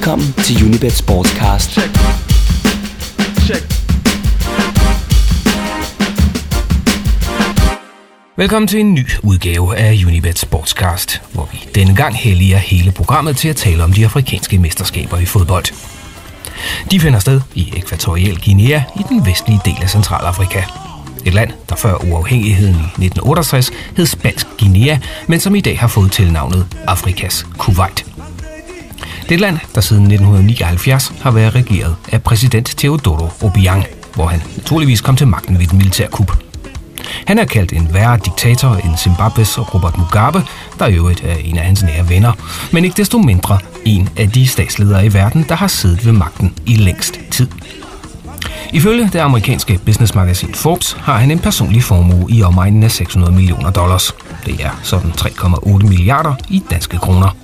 Velkommen til Unibet Sportscast. Check. Check. Velkommen til en ny udgave af Unibet Sportscast, hvor vi denne gang helliger hele programmet til at tale om de afrikanske mesterskaber i fodbold. De finder sted i Ekvatorial Guinea i den vestlige del af Centralafrika. Et land, der før uafhængigheden i 1968 hed Spansk Guinea, men som i dag har fået tilnavnet Afrikas Kuwait. Det land, der siden 1979 har været regeret af præsident Teodoro Obiang, hvor han naturligvis kom til magten ved et militærkup. Han er kaldt en værre diktator end Zimbabwes Robert Mugabe, der i øvrigt er en af hans nære venner, men ikke desto mindre en af de statsledere i verden, der har siddet ved magten i længst tid. Ifølge det amerikanske businessmagasin Forbes har han en personlig formue i omegnen af 600 millioner dollars. Det er sådan 3,8 milliarder i danske kroner.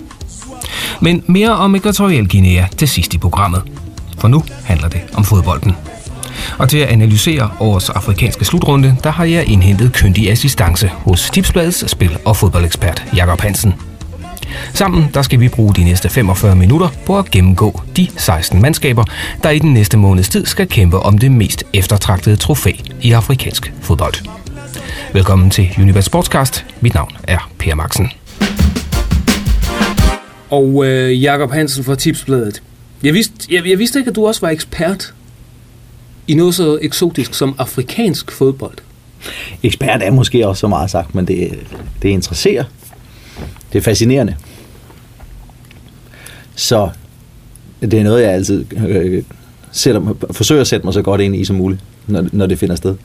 Men mere om Equatorial Guinea til sidst i programmet. For nu handler det om fodbolden. Og til at analysere årets afrikanske slutrunde, der har jeg indhentet kyndig assistance hos Tipsbladets spil- og fodboldekspert Jakob Hansen. Sammen der skal vi bruge de næste 45 minutter på at gennemgå de 16 mandskaber, der i den næste måneds tid skal kæmpe om det mest eftertragtede trofæ i afrikansk fodbold. Velkommen til Univers Sportscast. Mit navn er Per Maxen. Og øh, Jakob Hansen fra Tipsbladet. Jeg vidste, jeg, jeg vidste ikke, at du også var ekspert i noget så eksotisk som afrikansk fodbold. Ekspert er måske også så meget sagt, men det, det interesserer. Det er fascinerende. Så det er noget, jeg altid øh, sætter, forsøger at sætte mig så godt ind i som muligt, når, når det finder sted.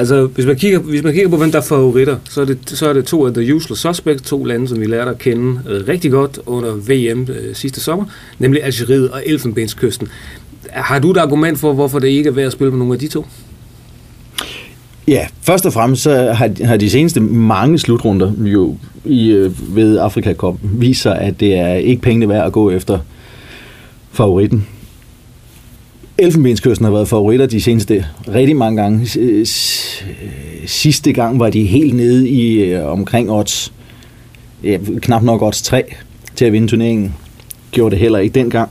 Altså, hvis man, kigger, hvis man kigger på, hvem der er favoritter, så er, det, så er det to af The Usual Suspects, to lande, som vi lærte at kende øh, rigtig godt under VM øh, sidste sommer, nemlig Algeriet og Elfenbenskysten. Har du et argument for, hvorfor det ikke er værd at spille med nogle af de to? Ja, først og fremmest så har, har de seneste mange slutrunder jo i, øh, ved Afrika Cup vist sig, at det er ikke pengene værd at gå efter favoritten. Elfenbenskysten har været favoritter de seneste rigtig mange gange. Sidste gang var de helt nede i øh, omkring odds, ja, knap nok odds 3 til at vinde turneringen. Gjorde det heller ikke dengang.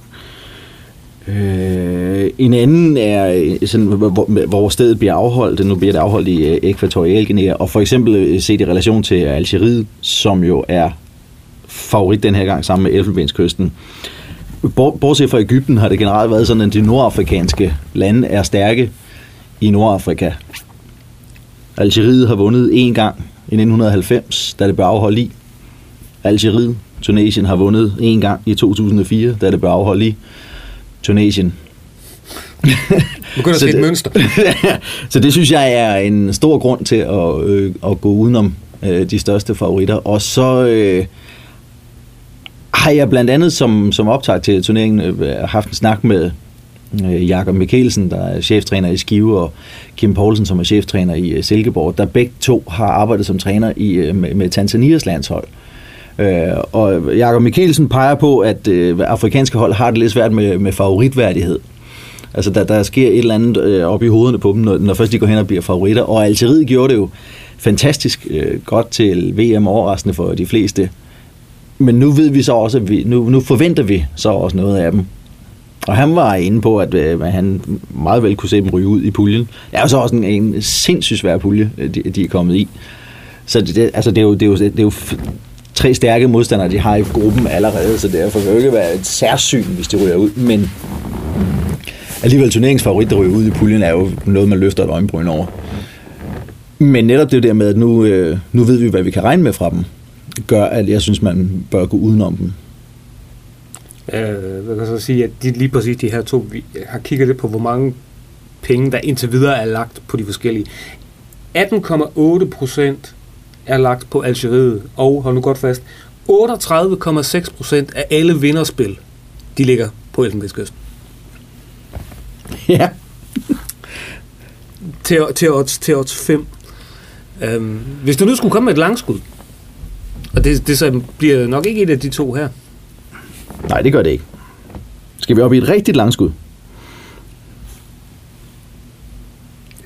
Øh, en anden er, øh, sådan, hvor, hvor stedet bliver afholdt. Nu bliver det afholdt i øh, Ekvatorial Guinea, og for eksempel set i relation til Algeriet, som jo er favorit den her gang sammen med Elfenbenskysten. Bortset fra Ægypten har det generelt været sådan, at de nordafrikanske lande er stærke i Nordafrika. Algeriet har vundet én gang i 1990, da det blev afholdt i. Algeriet, Tunesien har vundet én gang i 2004, da det blev afholdt i. Tunesien. Nu kan du se et mønster. så det synes jeg er en stor grund til at, øh, at gå udenom øh, de største favoritter. Og så øh, har jeg blandt andet som, som optag til turneringen øh, haft en snak med øh, Jakob Mikkelsen, der er cheftræner i Skive, og Kim Poulsen, som er cheftræner i øh, Silkeborg, der begge to har arbejdet som træner i, øh, med, med Tanzanias landshold. Øh, og Jakob Mikkelsen peger på, at øh, afrikanske hold har det lidt svært med, med favoritværdighed. Altså, der, der sker et eller andet øh, op i hovederne på dem, når, når først de går hen og bliver favoritter. Og Algeriet gjorde det jo fantastisk øh, godt til VM overraskende for de fleste. Men nu ved vi så også, at vi, nu, nu forventer vi så også noget af dem. Og han var inde på, at, øh, at han meget vel kunne se dem ryge ud i puljen. Det er jo så også en, en sindssygt svær pulje, øh, de, de er kommet i. Så det, altså, det, er jo, det, er jo, det er jo tre stærke modstandere, de har i gruppen allerede, så derfor vil det ikke være et særsyn, hvis de ryger ud, men alligevel turneringsfavorit, der ryger ud i puljen, er jo noget, man løfter et øjenbryn over. Men netop det der med, at nu, øh, nu ved vi, hvad vi kan regne med fra dem, gør, at jeg synes, man bør gå udenom dem. Øh, jeg kan så sige, at de, lige præcis de her to, vi har kigget lidt på, hvor mange penge, der indtil videre er lagt på de forskellige. 18,8 procent er lagt på Algeriet, og hold nu godt fast, 38,6 procent af alle vinderspil, de ligger på Elfenbenskysten. Ja. til, til, odds, til odds 5. Øhm, hvis du nu skulle komme med et langskud, og det, det så bliver nok ikke et af de to her. Nej, det gør det ikke. Skal vi op i et rigtigt langskud?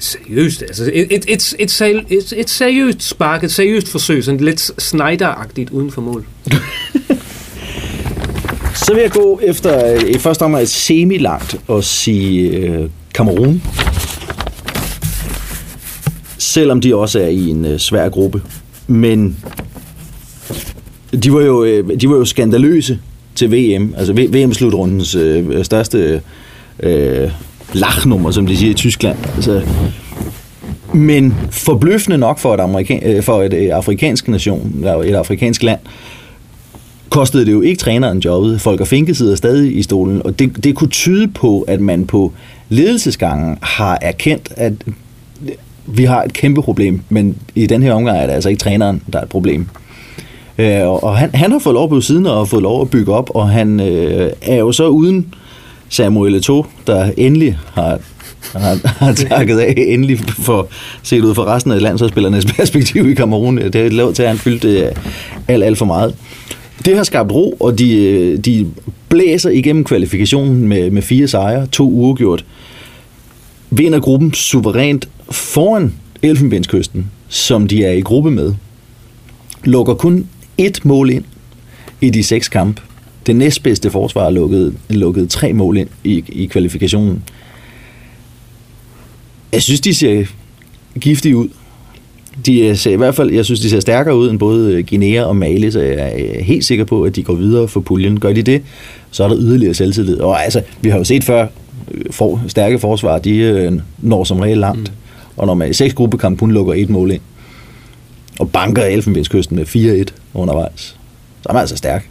seriøst, altså et, et, et, et, et, et seriøst spark, et seriøst forsøg, sådan lidt Snyder-agtigt uden for mål. Så vil jeg gå efter øh, i første omgang et semi-langt og sige øh, Kamerun. Selvom de også er i en øh, svær gruppe. Men de var jo, øh, de var jo skandaløse til VM. Altså VM-slutrundens øh, største øh, lachnummer, som de siger i Tyskland. Altså, men forbløffende nok for et, amerika- øh, for et øh, afrikansk nation, eller et afrikansk land, kostede det jo ikke træneren jobbet. Folker Finke sidder stadig i stolen, og det, det kunne tyde på, at man på ledelsesgangen har erkendt, at vi har et kæmpe problem, men i den her omgang er det altså ikke træneren, der er et problem. Øh, og han, han har fået lov på siden og fået lov at bygge op, og han øh, er jo så uden Samuel Eto'o, der endelig har, har, har takket af, endelig for set ud fra resten af landsholdsspillernes perspektiv i Kamerun. Det er lov til, at han fyldte øh, alt, alt for meget. Det har skabt ro, og de, øh, de blæser igennem kvalifikationen med, med fire sejre, to uafgjort. Vinder gruppen suverænt foran Elfenbenskysten, som de er i gruppe med. Lukker kun ét mål ind i de seks kampe. Det næstbedste forsvar lukkede, lukkede tre mål ind i, i kvalifikationen. Jeg synes, de ser giftige ud. De ser i hvert fald, jeg synes, de ser stærkere ud end både Guinea og Mali, så jeg er helt sikker på, at de går videre for puljen. Gør de det, så er der yderligere selvtillid. Og altså, vi har jo set før, for, stærke forsvar, de øh, når som regel langt. Mm. Og når man i seks gruppekamp kun lukker et mål ind, og banker Elfenbenskysten med 4-1 undervejs, så er man altså stærk.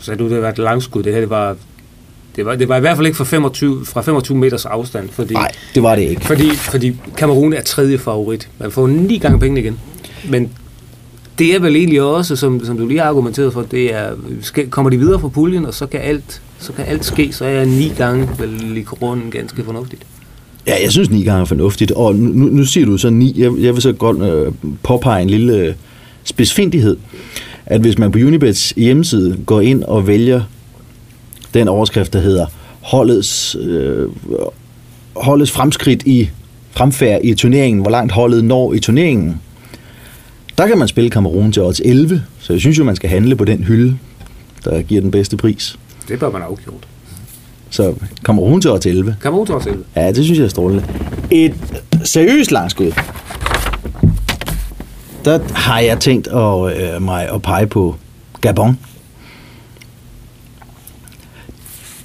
Så du, det var et langskud. Det her, det var, det var, det var i hvert fald ikke fra 25, fra 25 meters afstand. Fordi, Nej, det var det ikke. Fordi, fordi Kamerun er tredje favorit. Man får ni gange penge igen. Men det er vel egentlig også, som, som du lige har argumenteret for, det er, skal, kommer de videre fra puljen, og så kan alt, så kan alt ske, så er ni gange vel i grunden ganske fornuftigt. Ja, jeg synes ni gange er fornuftigt, og nu, nu siger du så ni. Jeg, jeg vil så godt øh, påpege en lille øh, spidsfindighed, at hvis man på Unibets hjemmeside går ind og vælger den overskrift, der hedder holdets, øh, holdets fremskridt i fremfærd i turneringen, hvor langt holdet når i turneringen, der kan man spille Kamerun til odds 11, så jeg synes jo, man skal handle på den hylde, der giver den bedste pris. Det bør man have afgjort. Så Kamerun til odds 11. Kamerun til odds 11. Ja, det synes jeg er strålende. Et seriøst langskud. Der har jeg tænkt at, øh, mig at pege på Gabon.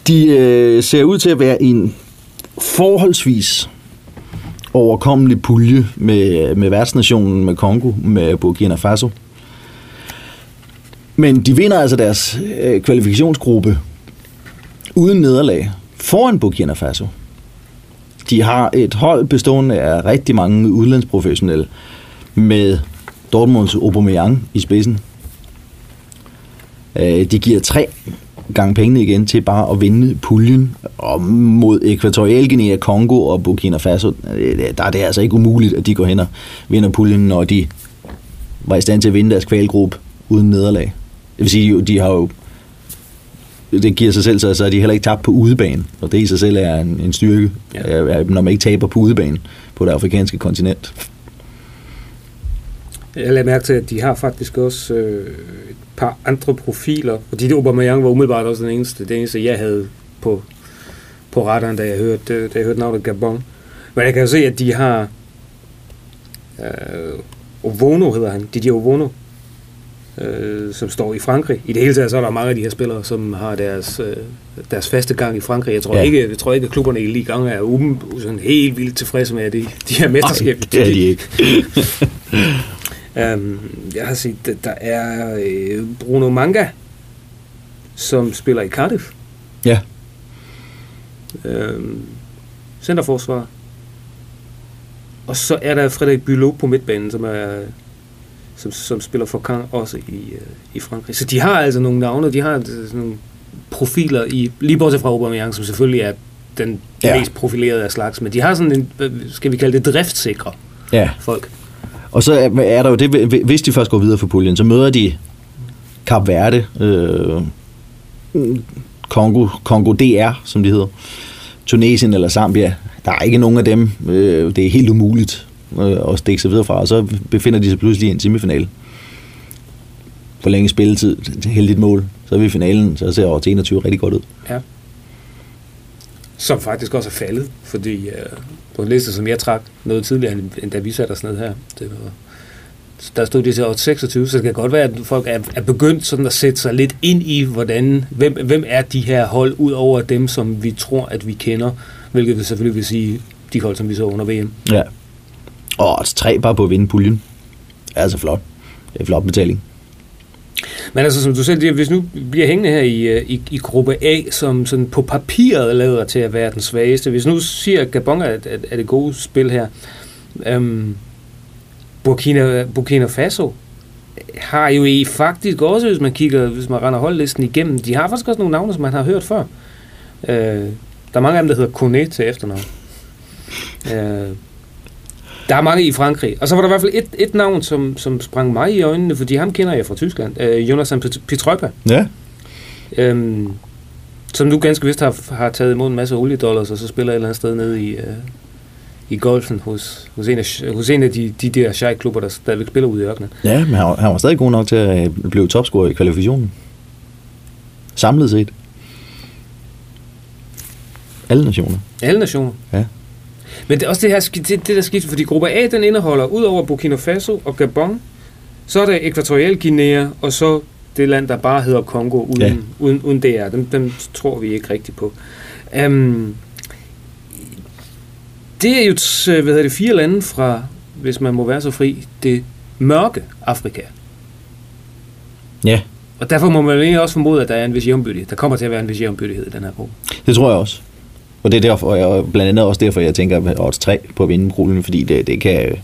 De øh, ser ud til at være en forholdsvis overkommelig pulje med, med værtsnationen, med Kongo, med Burkina Faso. Men de vinder altså deres øh, kvalifikationsgruppe uden nederlag foran Burkina Faso. De har et hold bestående af rigtig mange udlandsprofessionelle med Dortmunds Aubameyang i spidsen. Øh, de giver tre gange pengene igen til bare at vinde puljen og mod Ekvatorial Guinea, Kongo og Burkina Faso. Øh, der er det altså ikke umuligt, at de går hen og vinder puljen, når de var i stand til at vinde deres kvalgruppe uden nederlag. Det vil sige, de har jo det giver sig selv, så så er de heller ikke tabt på udebane, og det i sig selv er en, en styrke, Ja. når man ikke taber på udebane på det afrikanske kontinent. Jeg lagde mærke til, at de har faktisk også øh, et par andre profiler, fordi det Aubameyang var umiddelbart også den eneste, det eneste jeg havde på, på radaren, da jeg hørte, da jeg hørte navnet Gabon. Men jeg kan jo se, at de har øh, Ovono hedder han, Didier Ovono, øh, som står i Frankrig. I det hele taget så er der mange af de her spillere, som har deres, øh, deres faste gang i Frankrig. Jeg tror, Ja. ikke, jeg tror ikke, at klubberne i Ligue 1 er um, sådan helt vildt tilfredse med, at de, de her mesterskab. det er de ikke. Um, jeg har set, at der er øh, Bruno Manga, som spiller i Cardiff. Ja. Um, centerforsvar. Og så er der Frederik Bylot på midtbanen, som er som, som spiller for Caen også i, øh, i Frankrig. Så de har altså nogle navne, de har altså sådan nogle profiler i, lige bortset fra Aubameyang, som selvfølgelig er den Ja. mest profilerede af slags, men de har sådan en, hvad skal vi kalde det, driftsikre ja. folk. Og så er, er der jo det, hvis de først går videre for puljen, så møder de Kap Verde, øh, Kongo, Kongo DR, som de hedder, Tunesien eller Zambia. Der er ikke nogen af dem. Øh, det er helt umuligt øh, at stikke sig videre fra, og så befinder de sig pludselig i en semifinale. for længe spilletid, heldigt mål, så er vi i finalen, så ser over til 21 rigtig godt ud. Ja. Som faktisk også er faldet, fordi uh, på en liste, som jeg trak noget tidligere, end, da vi satte os ned her, det var, der stod det til år 26, så det kan godt være, at folk er, er begyndt sådan at sætte sig lidt ind i, hvordan, hvem, hvem er de her hold, ud over dem, som vi tror, at vi kender, hvilket vil selvfølgelig vil sige de hold, som vi så under VM. Ja. Og odds 3 bare på at vinde puljen. Det er altså flot. Det er flot betaling. Men altså, som du selv siger, hvis nu bliver hængende her i, øh, i, i gruppe A, som sådan på papiret lader til at være den svageste, hvis nu siger, Gabon er, er, er det gode spil her, øhm, Burkina, Burkina Faso har jo i faktisk også, hvis man kigger, hvis man render holdlisten igennem, de har faktisk også nogle navne, som man har hørt før. Øh, der er mange af dem, der hedder Kone til efternavn. Øh, der er mange i Frankrig. Og så var der i hvert fald et, et navn, som, som sprang mig i øjnene, fordi ham kender jeg fra Tyskland. Øh, Jonathan Pietrøjpa. Ja. Øhm, som nu ganske vist har, har taget imod en masse oliedollars, og så spiller et eller andet sted nede i, øh, i golfen hos, hos, en af, hos en af de, de der shai-klubber, der stadigvæk spiller ude i ørkenen. Ja, men han var, han var stadig god nok til at øh, blive topscorer i kvalifikationen. Samlet set. Alle nationer. Alle nationer. Ja. Men det er også det her, det, det der skifter, fordi gruppe A, den indeholder, ud over Burkina Faso og Gabon, så er der Ækvatorial Guinea, og så det land, der bare hedder Kongo, uden, ja. uden, uden DR. Dem, dem tror vi ikke rigtigt på. Um, det er jo hvad hedder det, fire lande fra, hvis man må være så fri, det mørke Afrika. Ja. Og derfor må man egentlig også formode, at der er en vis jævnbyrdighed. Der kommer til at være en vis jævnbyrdighed i den her gruppe. Det tror jeg også. Og det er derfor, og blandt andet også derfor, jeg tænker på odds 3 på at vinde gruppen, fordi det, det kan...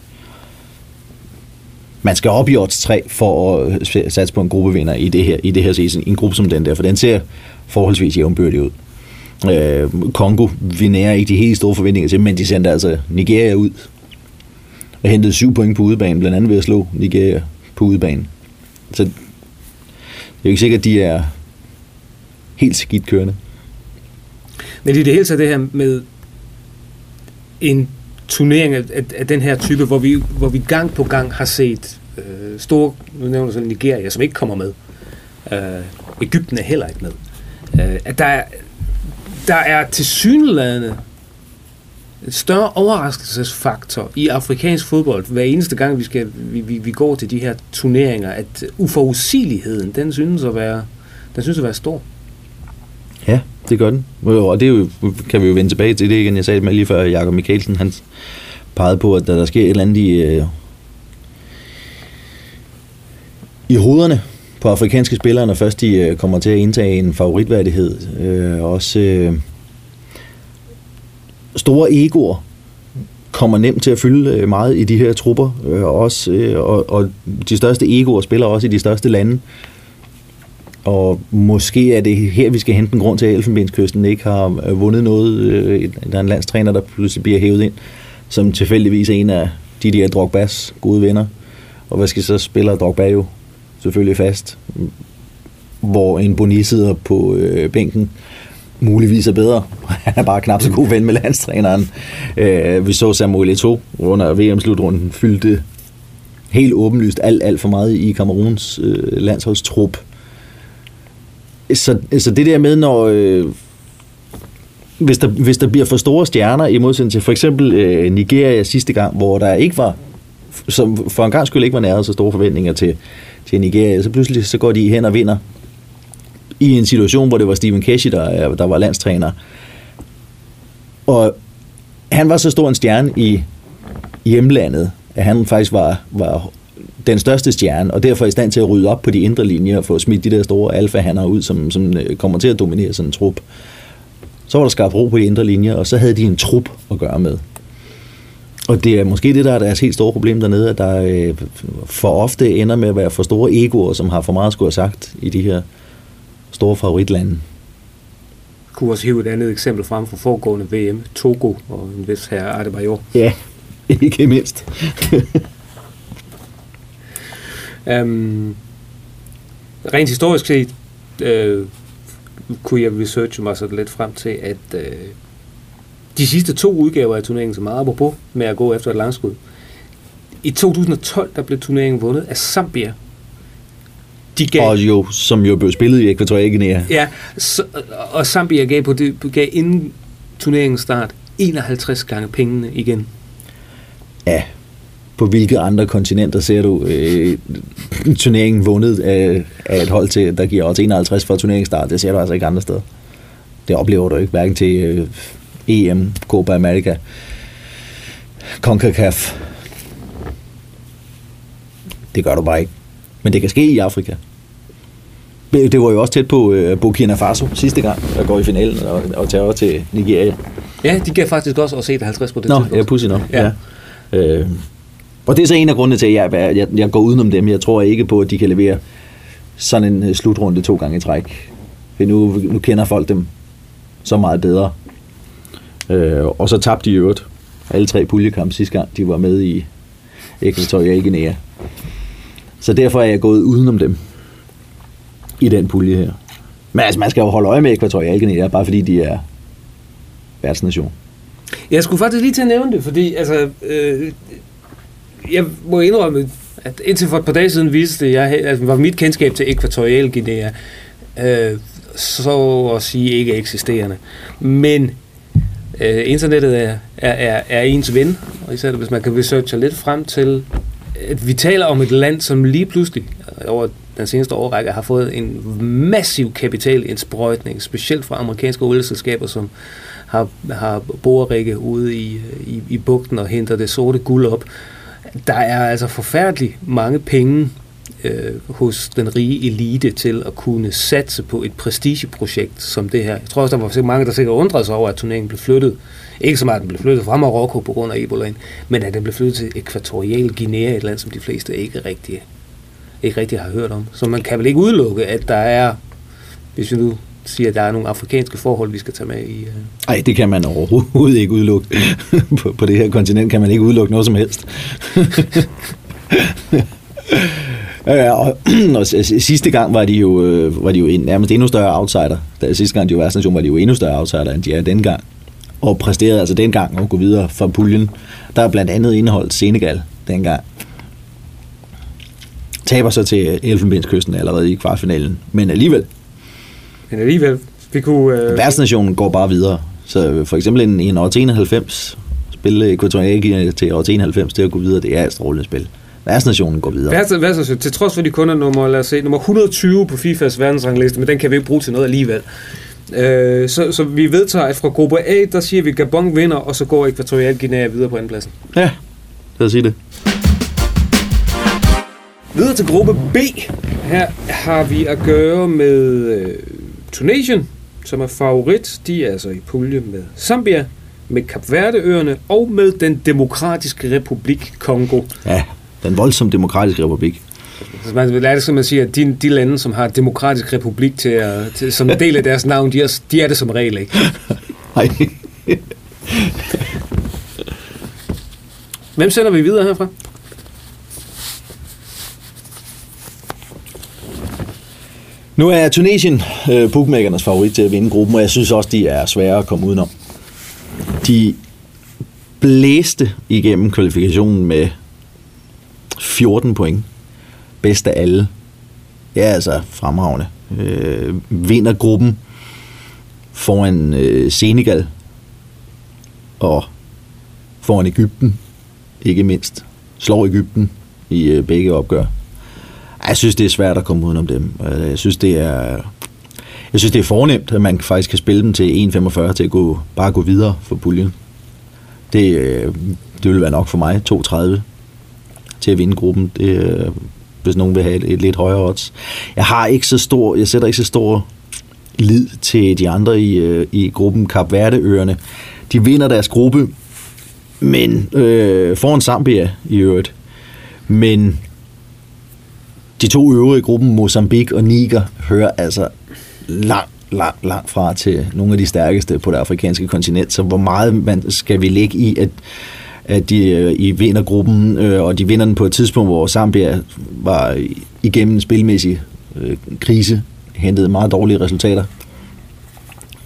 Man skal op i odds 3 for at satse på en gruppevinder i det her, i det her season, i en gruppe som den der, for den ser forholdsvis jævnbyrdig ud. Øh, Kongo, vi nærer ikke de helt store forventninger til, men de sendte altså Nigeria ud og hentede syv point på udebanen, blandt andet ved at slå Nigeria på udebanen. Så det er jo ikke sikkert, at de er helt skidt kørende. Men i det hele taget det her med en turnering af, af, af den her type, hvor vi, hvor vi gang på gang har set øh, store, nu nævner du sådan Nigeria, som ikke kommer med. Øh, Ægypten er heller ikke med. Øh, at der er, der er til synlædende en større overraskelsesfaktor i afrikansk fodbold, hver eneste gang vi, skal, vi, vi, vi går til de her turneringer, at uforudsigeligheden, den synes at være, den synes at være stor. Ja, det gør den. Og det jo, kan vi jo vende tilbage til det igen. Jeg sagde det med lige før, Jakob Mikkelsen, han pegede på, at der, der sker et eller andet i, øh, i hovederne på afrikanske spillere, når først de øh, kommer til at indtage en favoritværdighed. Øh, også øh, store egoer kommer nemt til at fylde øh, meget i de her trupper, øh, også, øh, og, og de største egoer spiller også i de største lande. Og måske er det her, vi skal hente en grund til, at Elfenbenskysten ikke har øh, vundet noget. Øh, der er en landstræner, der pludselig bliver hævet ind, som tilfældigvis er en af de der Drogbas gode venner. Og hvad skal så spiller Drogba jo selvfølgelig fast, hvor en Boni sidder på øh, bænken, muligvis er bedre. Han er bare knap så god ven med landstræneren. Øh, vi så Samuel Eto'o under VM-slutrunden fyldte helt åbenlyst alt, alt for meget i Kameruns øh, landsholdstrup. Så, så det der med, når... Øh, hvis der, hvis der bliver for store stjerner i modsætning til for eksempel øh, Nigeria sidste gang, hvor der ikke var, som for en gang skulle ikke var næret så store forventninger til, til Nigeria, så pludselig så går de hen og vinder i en situation, hvor det var Steven Keshi, der, øh, der var landstræner. Og han var så stor en stjerne i hjemlandet, at han faktisk var, var den største stjerne, og derfor er i stand til at rydde op på de indre linjer og få smidt de der store alfa ud, som, som øh, kommer til at dominere sådan en trup. Så var der skabt ro på de indre linjer, og så havde de en trup at gøre med. Og det er måske det, der er deres helt store problem dernede, at der øh, for ofte ender med at være for store egoer, som har for meget at skulle have sagt i de her store favoritlande. Jeg kunne også hive et andet eksempel frem fra foregående VM, Togo og en vis herre Adebayor. Ja, ikke mindst. Um, rent historisk set øh, kunne jeg researche mig så lidt frem til, at øh, de sidste to udgaver af turneringen, som meget på med at gå efter et langskud, i 2012 der blev turneringen vundet af Zambia. De gav, Og jo, som jo blev spillet i Ekvatorial Guinea. ja, så, og Zambia gav, på det, gav inden turneringens start 51 gange pengene igen. Ja, på hvilke andre kontinenter ser du øh, turneringen vundet af, af et hold til, der giver også 51 for turneringsstart? Det ser du altså ikke andre steder. Det oplever du ikke, hverken til øh, EM, Copa America, CONCACAF. Det gør du bare ikke. Men det kan ske i Afrika. Det var jo også tæt på øh, Burkina Faso sidste gang, der går i finalen og, og tager over til Nigeria. Ja, de gav faktisk også også 51 på det Nå, tidspunkt. ja, pudsigt nok. Ja. Ja. Øh, og det er så en af grundene til, at jeg, jeg, jeg går udenom dem. Jeg tror ikke på, at de kan levere sådan en øh, slutrunde to gange i træk. For nu, nu kender folk dem så meget bedre. Øh, og så tabte de i øvrigt alle tre puljekampe sidste gang, de var med i Ekvatorial Guinea. Så derfor er jeg gået udenom dem i den pulje her. Men altså, man skal jo holde øje med Ekvatorial Guinea, bare fordi de er værtsnation. Jeg skulle faktisk lige til at nævne det, fordi altså, øh, jeg må indrømme, at indtil for et par dage siden viste det, jeg, altså, var mit kendskab til Ekvatorial Guinea, øh, så at sige ikke eksisterende. Men øh, internettet er, er, er, er ens ven, og især hvis man kan researche lidt frem til, at vi taler om et land, som lige pludselig over den seneste årrække har fået en massiv kapitalindsprøjtning, specielt fra amerikanske olieselskaber, som har, har borerikke ude i, øh, i, i bugten og henter det sorte guld op. Der er altså forfærdeligt mange penge øh, hos den rige elite til at kunne satse på et prestigeprojekt som det her. Jeg tror også, der var mange, der sikkert undrede sig over, at turneringen blev flyttet. Ikke så meget, at den blev flyttet fra Marokko på grund af Ebolaen, men at den blev flyttet til Ekvatorial Guinea, et land, som de fleste ikke rigtig, ikke rigtig har hørt om. Så man kan vel ikke udelukke, at der er, hvis vi nu siger, at der er nogle afrikanske forhold, vi skal tage med i... Øh, Nej, det kan man overhovedet ikke udelukke. på, på det her kontinent kan man ikke udelukke noget som helst. Ja, og, og sidste gang var de jo, øh, var de jo en, nærmest endnu større outsider. Da sidste gang de var værtsnation, var de jo endnu større outsider, end de er dengang. Og præsterede altså dengang at gå videre fra puljen. Der er blandt andet indeholdt Senegal dengang. Taber så til Elfenbenskysten allerede i kvartfinalen. Men alligevel, men alligevel, vi kunne... Øh, værtsnationen går bare videre. Så for eksempel en, en år 91, spille Ekvatorial til år 91, det at gå videre, det er et strålende spil. Værtsnationen går videre. Værts, værts, til trods for, de kun er nummer, lad os se, nummer 120 på FIFAs verdensrangliste, men den kan vi ikke bruge til noget alligevel. Øh, så, så vi vedtager, at fra gruppe A, der siger vi, Gabon vinder, og så går Ekvatorial Guinea videre på andenpladsen. Ja, lad os sige det. Videre til gruppe B. Her har vi at gøre med øh, Tunesien, som er favorit. De er altså i pulje med Zambia, med Kap Verdeøerne og med den demokratiske republik Kongo. Ja, den voldsomme demokratiske republik. Altså, man vil det, som man siger, at de, de lande, som har demokratisk republik til, at, til, som en del af deres navn, de er, de er det som regel ikke. Nej. Hvem sender vi videre herfra? Nu er Tunesien øh, bookmakernes favorit til at vinde gruppen, og jeg synes også, de er svære at komme udenom. De blæste igennem kvalifikationen med 14 point. Bedst af alle. Ja, altså fremragende. Øh, vinder gruppen foran øh, Senegal og foran Ægypten, ikke mindst. Slår Ægypten i øh, begge opgør. Jeg synes, det er svært at komme udenom dem. Øh, jeg synes, det er, jeg synes, det er fornemt, at man faktisk kan spille dem til 1,45 til at gå, bare gå videre for puljen. Det, øh, det vil være nok for mig. 2,30 til at vinde gruppen. Det, øh, hvis nogen vil have et, et lidt højere odds. Jeg har ikke så stor, jeg sætter ikke så stor lid til de andre i, i gruppen Kap Verdeøerne. De vinder deres gruppe, men øh, foran Zambia i øvrigt. Men de to øvrige i gruppen, Mozambique og Niger, hører altså langt, langt, langt fra til nogle af de stærkeste på det afrikanske kontinent. Så hvor meget man skal vi lægge i, at, at de øh, i vinder gruppen, øh, og de vinder den på et tidspunkt, hvor Zambia var igennem en spilmæssig øh, krise, hentede meget dårlige resultater,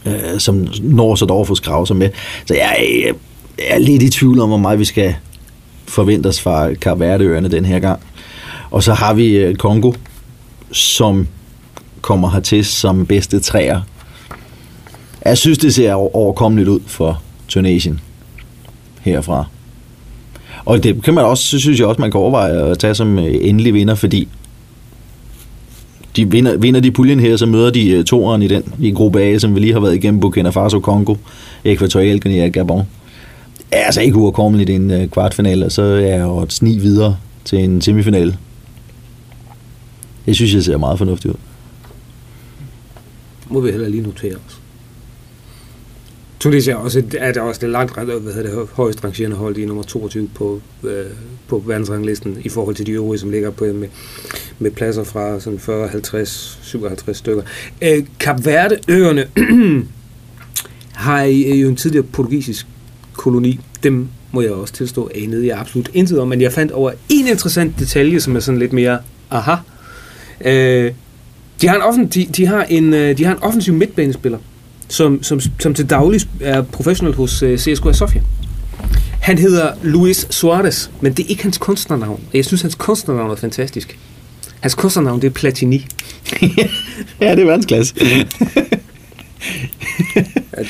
øh, som når så dog for skrave sig med. Så jeg, jeg, er lidt i tvivl om, hvor meget vi skal forvente os fra Carverdeøerne den her gang. Og så har vi øh, Kongo, som kommer hertil som bedste træer. Jeg synes, det ser overkommeligt ud for Tunesien herfra. Og det kan man også, synes jeg også, man kan overveje at tage som øh, endelig vinder, fordi de vinder, vinder de puljen her, så møder de øh, toeren i den i gruppe A, som vi lige har været igennem, Burkina Faso, Kongo, Equatorial Guinea, Gabon. Er altså ikke uoverkommeligt i en kvartfinale, og så er jeg jo et sni videre til en semifinale. Det synes jeg ser meget fornuftigt ud. Må vi heller lige notere os. Tunisia er også, er det også det langt hvad hedder det, højst rangerende hold, i nummer 22 på, øh, på verdensranglisten i forhold til de øvrige, som ligger på øh, med, med pladser fra sådan 40, 50, 57 stykker. Øh, Kap Verde, øerne, har øh, jo en tidligere portugisisk koloni. Dem må jeg også tilstå, anede jeg absolut intet om, men jeg fandt over en interessant detalje, som er sådan lidt mere aha. Øh, de, har en offen, de, de, har en, øh, de har en offensiv midtbanespiller, som, som, som til daglig er professionel hos øh, CSKA Sofia. Han hedder Luis Suarez, men det er ikke hans kunstnernavn. Jeg synes, hans kunstnernavn er fantastisk. Hans kunstnernavn, det er Platini. ja, det er verdensklasse.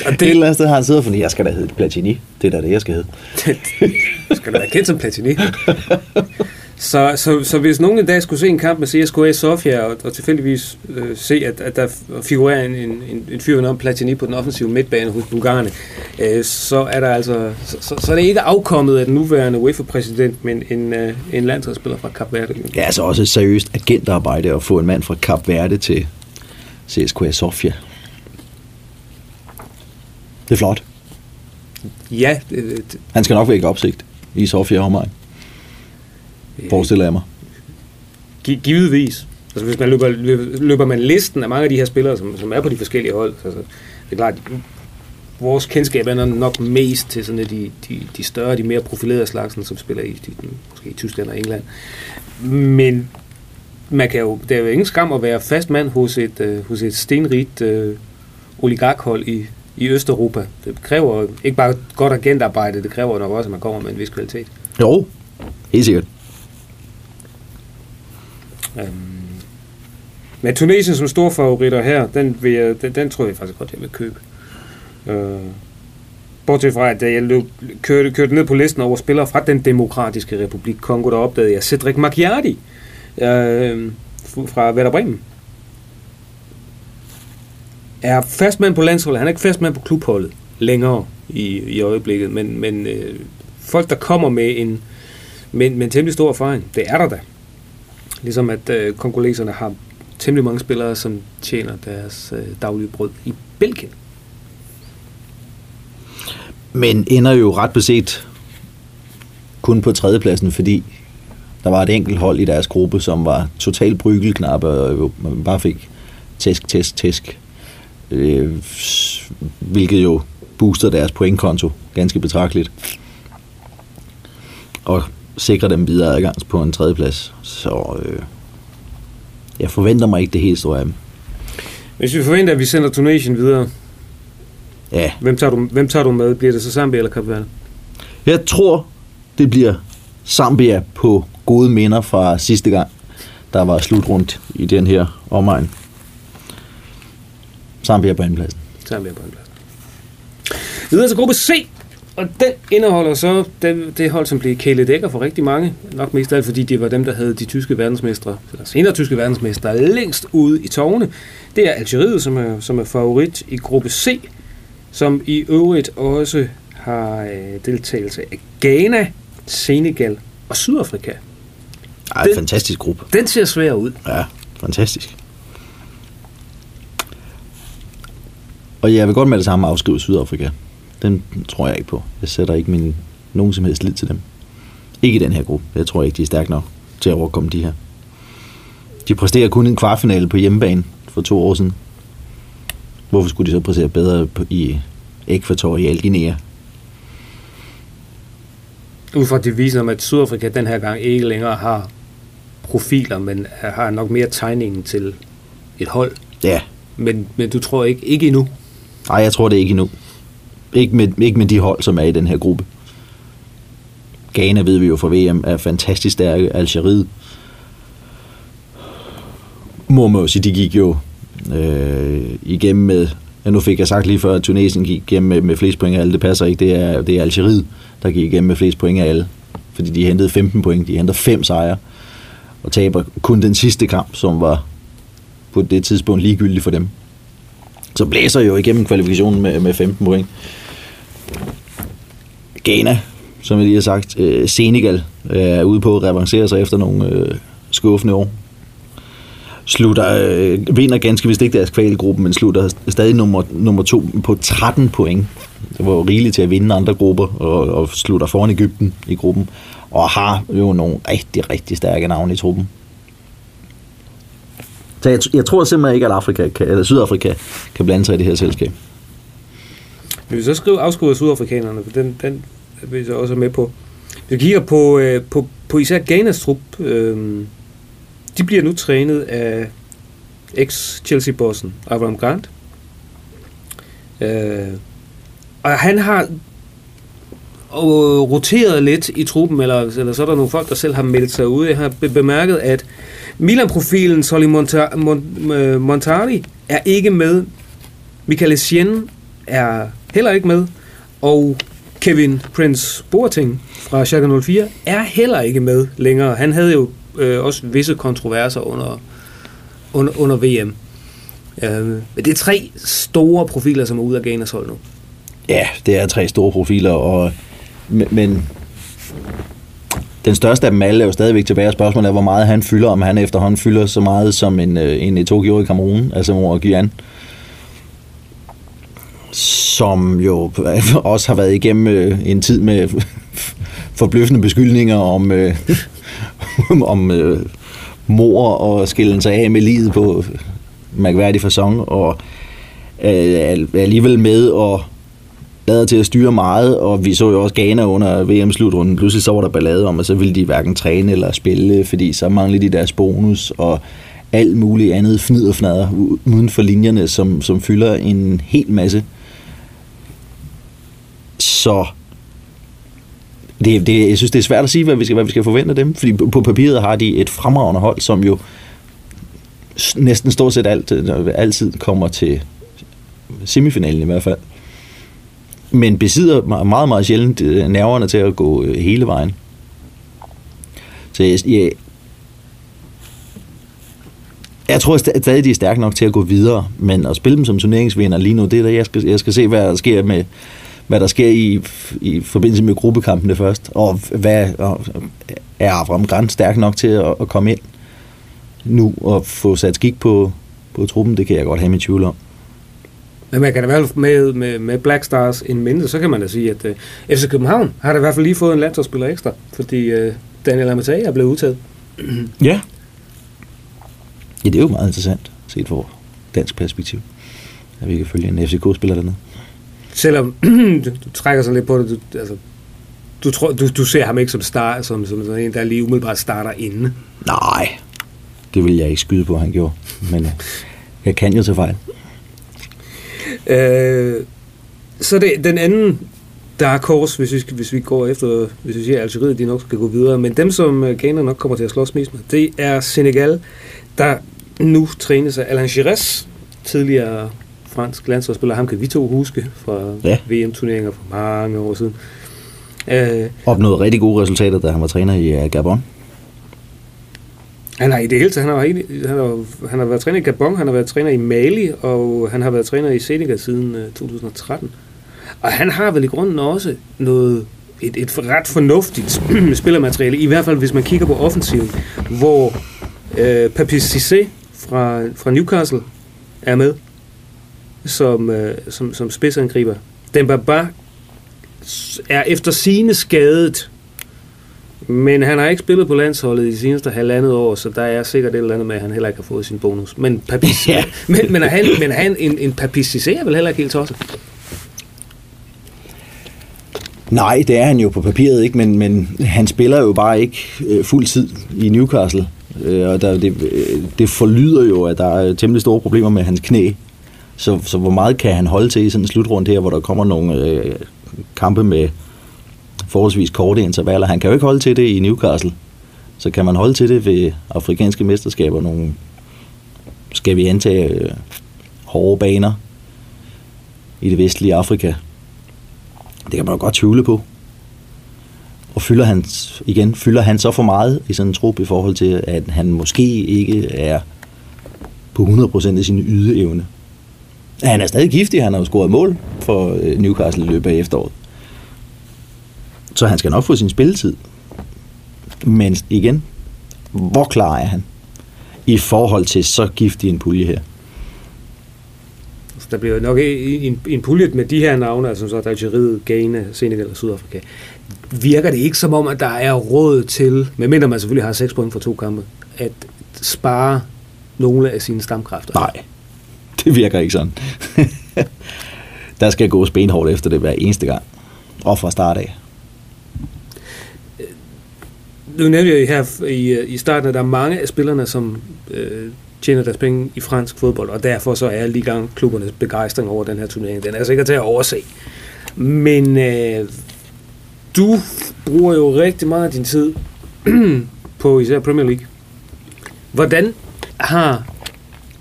og det... Et eller andet sted har han siddet for, jeg skal da hedde Platini. Det er da det, jeg skal hedde. skal du være kendt som Platini? Så, så, så hvis nogen en dag skulle se en kamp med CSKA Sofia, og, og tilfældigvis øh, se, at, at der figurerer en, en, en fyr om Platini på den offensive midtbane hos Bulgarerne, øh, så er der altså så, så, så er det ikke afkommet af den nuværende UEFA-præsident, men en, øh, en landsholdsspiller fra Kap Verde. Ja, altså også et seriøst agentarbejde at få en mand fra Kap Verde til CSKA Sofia. Det er flot. Ja. Det, det. Han skal nok vække opsigt i Sofia omegn. Forestiller jeg mig. Givetvis. Altså hvis man løber, løber man listen af mange af de her spillere, som, som er på de forskellige hold, altså, det er klart, vores kendskab er nok mest til sådan de, de, de større, de mere profilerede slagsen, som spiller i, de, måske i Tyskland og England. Men man kan jo, det er jo ingen skam at være fast mand hos et, uh, hos et stenrigt uh, oligarkhold i, i Østeuropa. Det kræver ikke bare godt agentarbejde, det kræver nok også, at man kommer med en vis kvalitet. Jo, helt sikkert. Øhm, men Tunesien som store favoritter her, den, vil jeg, den, den tror jeg faktisk godt, jeg vil købe. Øh, bortset fra, at jeg løb, kørte, kørte ned på listen over spillere fra den demokratiske republik Kongo, der opdagede jeg Cedric Macchiardi øh, fra Werder Bremen. Er fastmand på landsholdet, han er ikke fastmand på klubholdet længere i, i øjeblikket, men, men øh, folk, der kommer med en, med, med en temmelig stor erfaring, det er der da. Ligesom at øh, kongoleserne har temmelig mange spillere, som tjener deres øh, daglige brød i Belgien. Men ender jo ret beset kun på tredjepladsen, fordi der var et enkelt hold i deres gruppe, som var totalt brygelknappe, og man bare fik tæsk, tæsk, tæsk. Øh, hvilket jo booster deres pointkonto ganske betragteligt. Og sikre dem videre adgang på en tredjeplads. Så øh, jeg forventer mig ikke det helt store af dem. Hvis vi forventer, at vi sender Tunesien videre, ja. hvem, tager du, hvem tager du med? Bliver det så Zambia eller Kap Verde? Jeg tror, det bliver Zambia på gode minder fra sidste gang, der var slut rundt i den her omegn. Zambia på andenpladsen. Zambia på andenpladsen. Videre til gruppe C. Og den indeholder så det, det hold, som blev kælet dækker for rigtig mange. Nok mest af alt, fordi det var dem, der havde de tyske verdensmestre, eller senere tyske verdensmestre, længst ude i tårne. Det er Algeriet, som er, som er favorit i gruppe C, som i øvrigt også har øh, deltagelse af Ghana, Senegal og Sydafrika. Ej, den, fantastisk gruppe. Den ser svær ud. Ja, fantastisk. Og jeg vil godt med det samme afskrive Sydafrika den tror jeg ikke på. Jeg sætter ikke min, nogen som helst lid til dem. Ikke i den her gruppe. Jeg tror ikke, de er stærke nok til at overkomme de her. De præsterer kun en kvartfinale på hjemmebane for to år siden. Hvorfor skulle de så præstere bedre på, i Ekvatorial Guinea? Ud fra det viser om, at Sydafrika den her gang ikke længere har profiler, men har nok mere tegningen til et hold. Ja. Men, men du tror ikke, ikke endnu? Nej, jeg tror det ikke endnu. Ikke med, ikke med de hold, som er i den her gruppe. Ghana ved vi jo fra VM er fantastisk stærke. Algeriet må man jo sige, de gik jo øh, igennem med, ja, nu fik jeg sagt lige før, at Tunesien gik igennem med, med flest point af alle, det passer ikke, det er, det er Algeriet, der gik igennem med flest point af alle, fordi de hentede 15 point, de henter fem sejre, og taber kun den sidste kamp, som var på det tidspunkt ligegyldig for dem. Så blæser jo igennem kvalifikationen med, med 15 point. Ghana, som jeg lige har sagt, øh, Senegal øh, er ude på at revancere sig efter nogle øh, skuffende år. Slutter, øh, vinder ganske vist ikke deres kvalgruppe, men slutter stadig nummer, nummer to på 13 point. Det var rigeligt til at vinde andre grupper, og, og slutter foran Ægypten i gruppen. Og har jo nogle rigtig, rigtig stærke navne i truppen. Så jeg, jeg tror simpelthen ikke, at Afrika kan, eller Sydafrika kan blande sig i det her selskab. Men vi så skrive afskrive sydafrikanerne, for den, den er vi så også med på. Vi kigger på, øh, på, på især Ghanas trup. Øh, de bliver nu trænet af ex-Chelsea-bossen Avram Grant. Øh, og han har og roteret lidt i truppen, eller, eller så er der nogle folk, der selv har meldt sig ud. Jeg har bemærket, at Milan-profilen Soli Monta- Mon- øh, Montari er ikke med. Michael Essien er heller ikke med. Og Kevin Prince Boateng fra Schalke 04 er heller ikke med længere. Han havde jo øh, også visse kontroverser under, under, under VM. Øh, men det er tre store profiler, som er ude af Ghanas hold nu. Ja, det er tre store profiler, og, men, men den største af dem alle er jo stadigvæk tilbage, spørgsmålet er, hvor meget han fylder, om han efterhånden fylder så meget som en, øh, en Eto'o gjorde i Kamerun, altså Mor Gyan, som jo også har været igennem øh, en tid med forbløffende beskyldninger om, øh, om øh, mor og skillen sig af med livet på mærkværdig fasong, og øh, alligevel med og lader til at styre meget, og vi så jo også Ghana under VM-slutrunden. Pludselig så var der ballade om, at så ville de hverken træne eller spille, fordi så manglede de deres bonus, og alt muligt andet fnid og fnader uden for linjerne, som, som fylder en hel masse. Så det, det, jeg synes, det er svært at sige, hvad vi skal, hvad vi skal forvente af dem, fordi på papiret har de et fremragende hold, som jo næsten stort set alt, øh, altid kommer til semifinalen i hvert fald. Men besidder meget, meget sjældent øh, nerverne til at gå øh, hele vejen. Så jeg, jeg, jeg tror stadig, de er stærke nok til at gå videre, men at spille dem som turneringsvinder lige nu, det er der, jeg skal, jeg skal se, hvad der sker med, hvad der sker i, i forbindelse med gruppekampene først, og hvad og er Avram Grant stærk nok til at, at komme ind nu og få sat skik på, på truppen, det kan jeg godt have min tvivl om. Men man kan da vel med, med, med Black Stars en mindre, så kan man da sige, at uh, øh, FC København har da i hvert fald lige fået en landsholdsspiller ekstra, fordi uh, Daniel Amatai er blevet udtaget. ja. Ja, det er jo meget interessant, set fra dansk perspektiv, at vi kan følge en FCK-spiller dernede. Selvom du, trækker sig lidt på det, du, altså, du, tror, du, du ser ham ikke som, start, som, som sådan en, der lige umiddelbart starter inde. Nej, det vil jeg ikke skyde på, han gjorde. Men uh, jeg kan jo til fejl. Øh, så det, den anden dark horse, hvis vi, hvis vi går efter, hvis vi siger Algeriet, de nok skal gå videre, men dem, som øh, Ghana nok kommer til at slås mest med, det er Senegal, der nu trænes af Alain Giresse, tidligere fransk landsholdsspiller. Ham kan vi to huske fra ja. VM-turneringer for mange år siden. Øh, Opnåede rigtig gode resultater, da han var træner i uh, Gabon. Han har i det hele taget, han har, han, har, han har været træner i Gabon, han har været træner i Mali, og han har været træner i Senegal siden øh, 2013. Og han har vel i grunden også noget, et, et ret fornuftigt spillermateriale, i hvert fald hvis man kigger på offensiven, hvor uh, Papis Cissé fra, fra Newcastle er med som, uh, som, som spidsangriber. Dembaba er efter sine skadet men han har ikke spillet på landsholdet i de seneste halvandet år, så der er sikkert et eller andet med, at han heller ikke har fået sin bonus. Men, Papis, ja. men, men, er han, men er han en, en Papis er vel heller ikke helt tosset? Nej, det er han jo på papiret ikke, men, men han spiller jo bare ikke øh, fuld tid i Newcastle. Øh, og der, det, øh, det forlyder jo, at der er temmelig store problemer med hans knæ. Så, så hvor meget kan han holde til i sådan en slutrunde her, hvor der kommer nogle øh, kampe med forholdsvis korte intervaller. Han kan jo ikke holde til det i Newcastle. Så kan man holde til det ved afrikanske mesterskaber nogle skal vi antage øh, hårde baner i det vestlige Afrika. Det kan man jo godt tvivle på. Og fylder han, igen, fylder han så for meget i sådan en trup i forhold til, at han måske ikke er på 100% af sin ydeevne. Han er stadig giftig, han har jo scoret mål for øh, Newcastle i løbet af efteråret. Så han skal nok få sin spilletid. Men igen, hvor klar er han i forhold til så giftig en pulje her? Så der bliver nok en, en pulje med de her navne, altså så Algeriet, Ghana, Senegal og Sydafrika. Virker det ikke som om, at der er råd til, medmindre man selvfølgelig har 6 point for to kampe, at spare nogle af sine stamkræfter? Nej, det virker ikke sådan. der skal gås benhårdt efter det hver eneste gang. Og fra start af. Nu nævnte jeg her i, øh, i starten, at der er mange af spillerne, som øh, tjener deres penge i fransk fodbold, og derfor så er lige gang klubbernes begejstring over den her turnering. Den er altså sikkert til at overse. Men øh, du bruger jo rigtig meget af din tid på især Premier League. Hvordan har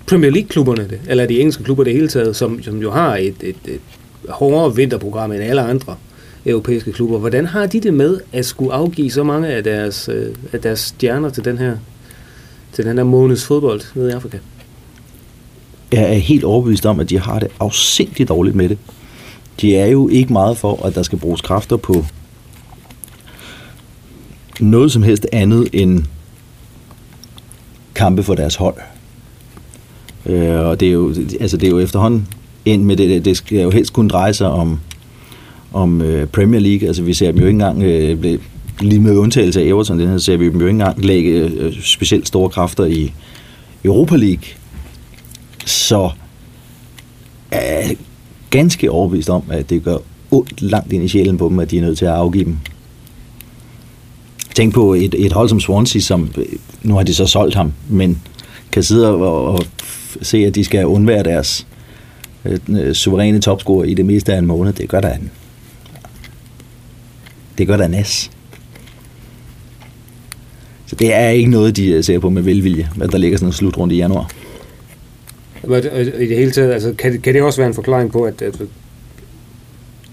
Premier League-klubberne det, eller de engelske klubber det hele taget, som, som jo har et, et, et hårdere vinterprogram end alle andre europæiske klubber. Hvordan har de det med at skulle afgive så mange af deres, øh, af deres stjerner til den her til den her måneds fodbold nede i Afrika? Jeg er helt overbevist om, at de har det afsindigt dårligt med det. De er jo ikke meget for, at der skal bruges kræfter på noget som helst andet end kampe for deres hold. Øh, og det er, jo, altså det er jo efterhånden ind med det, det skal jo helst kunne dreje sig om, om øh, Premier League. Altså vi ser dem jo ikke engang, øh, lige med undtagelse af Everton, den her ser vi dem jo ikke engang lægge øh, specielt store kræfter i Europa League. Så er ganske overbevist om, at det gør ondt langt ind i sjælen på dem, at de er nødt til at afgive dem. Tænk på et, et hold som Swansea, som øh, nu har de så solgt ham, men kan sidde og, og se, at de skal undvære deres øh, øh, suveræne topscorer i det meste af en måned. Det gør der en. Det gør der næs. Så det er ikke noget, de øh, ser på med velvilje, at der ligger sådan en slutrunde i januar. Men øh, i det hele taget, altså, kan, kan det også være en forklaring på, at, at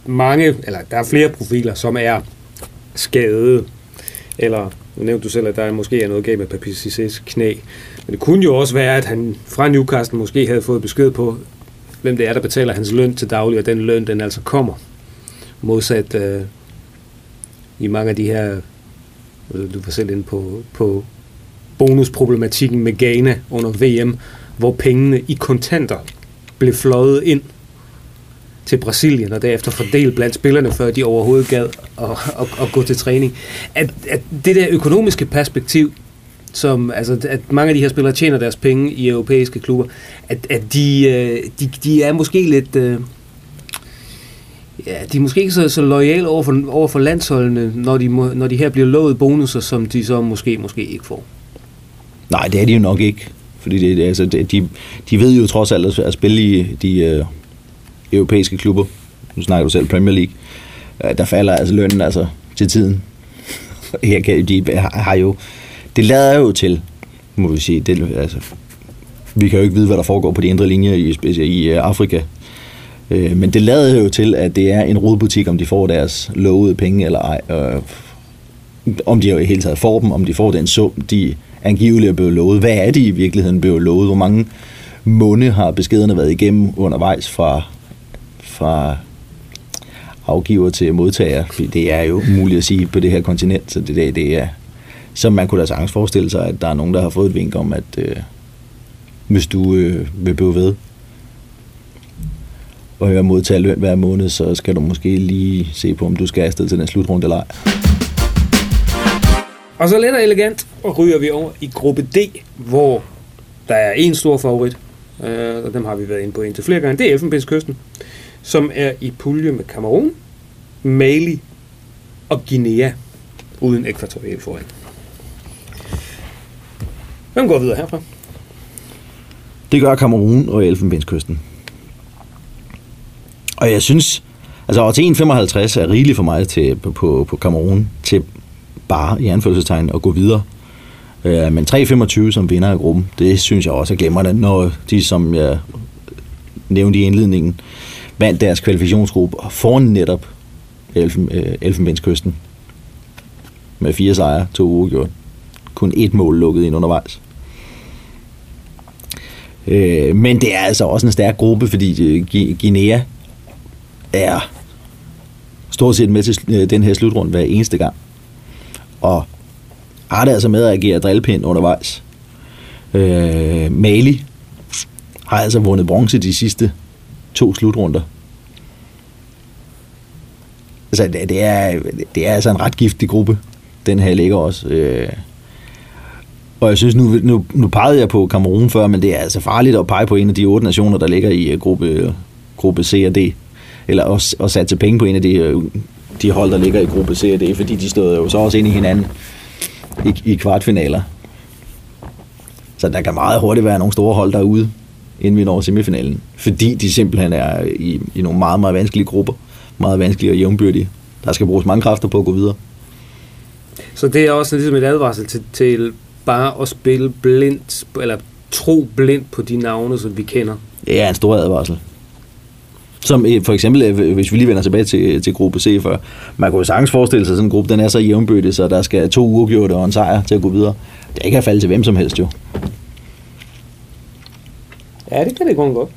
mange, eller der er flere profiler, som er skadede, eller nu nævnte du selv, at der måske er noget galt med Papi knæ, men det kunne jo også være, at han fra Newcastle måske havde fået besked på, hvem det er, der betaler hans løn til daglig, og den løn, den altså kommer. Modsat øh, i mange af de her, du var selv inde på, på bonusproblematikken med Ghana under VM, hvor pengene i kontanter blev fløjet ind til Brasilien, og derefter fordelt blandt spillerne, før de overhovedet gad at, at, at gå til træning. At, at det der økonomiske perspektiv, som, altså, at mange af de her spillere tjener deres penge i europæiske klubber, at, at de, øh, de, de er måske lidt... Øh, ja, de er måske ikke så, så lojale over for, over for landsholdene, når de, må, når de her bliver lovet bonusser, som de så måske, måske ikke får. Nej, det er de jo nok ikke. Fordi det, altså, de, de ved jo trods alt at spille i de øh, europæiske klubber. Nu snakker du selv Premier League. Øh, der falder altså lønnen altså til tiden. Her kan, de har jo det lader jo til, må vi sige, det, altså, vi kan jo ikke vide, hvad der foregår på de indre linjer i, i øh, Afrika. Øh, men det lader jo til, at det er en rodbutik, om de får deres lovede penge eller ej. Øh, om de i hele taget får dem, om de får den sum, de angiveligt er blevet lovet. Hvad er de i virkeligheden blevet lovet? Hvor mange måneder har beskederne været igennem undervejs fra, fra afgiver til modtager? Det er jo umuligt at sige på det her kontinent, så det, det, det er så man kunne da sagtens forestille sig, at der er nogen, der har fået et vink om, at øh, hvis du øh, vil blive ved og høre modtage løn hver måned, så skal du måske lige se på, om du skal afsted til den slutrunde eller ej. Og så let og elegant og ryger vi over i gruppe D, hvor der er en stor favorit, øh, og dem har vi været inde på indtil flere gange. Det er Elfenbenskysten, som er i pulje med Kamerun, Mali og Guinea, uden ekvatorial foran. Hvem går videre herfra? Det gør Kamerun og Elfenbenskysten. Og jeg synes, altså over til 1,55 er rigeligt for mig til, på, på, Kamerun til bare i anførselstegn at gå videre. Øh, men 3,25 som vinder af gruppen, det synes jeg også er glemrende, når de, som jeg nævnte i indledningen, vandt deres kvalifikationsgruppe foran netop øh, øh, Elfen, øh, Elfenbenskysten med fire sejre, to uger gjort. Kun et mål lukket ind undervejs. Øh, men det er altså også en stærk gruppe, fordi øh, Guinea er stort set med til øh, den her slutrunde hver eneste gang. Og har det altså med at agere drillpind undervejs. Øh, Mali har altså vundet bronze de sidste to slutrunder. Altså, det, det, er, det er altså en ret giftig gruppe, den her ligger også. Øh, og jeg synes, nu, nu, nu pegede jeg på Kamerun før, men det er altså farligt at pege på en af de otte nationer, der ligger i øh, gruppe, gruppe C og D. Eller også at satse penge på en af de, øh, de hold, der ligger i gruppe C og D, fordi de stod jo så også ind i hinanden i, i kvartfinaler. Så der kan meget hurtigt være nogle store hold derude, inden vi når semifinalen. Fordi de simpelthen er i, i nogle meget, meget vanskelige grupper. Meget vanskelige og jævnbyrdige. Der skal bruges mange kræfter på at gå videre. Så det er også ligesom et advarsel til, til bare at spille blindt, eller tro blindt på de navne, som vi kender. Det er en stor advarsel. Som øh, for eksempel, øh, hvis vi lige vender tilbage til, til gruppe C før, man kunne jo sagtens forestille sig, at sådan en gruppe, den er så jævnbyrdig, så der skal to uafgjorte og en sejr til at gå videre. Det er ikke at falde til hvem som helst jo. Ja, det kan det kun godt.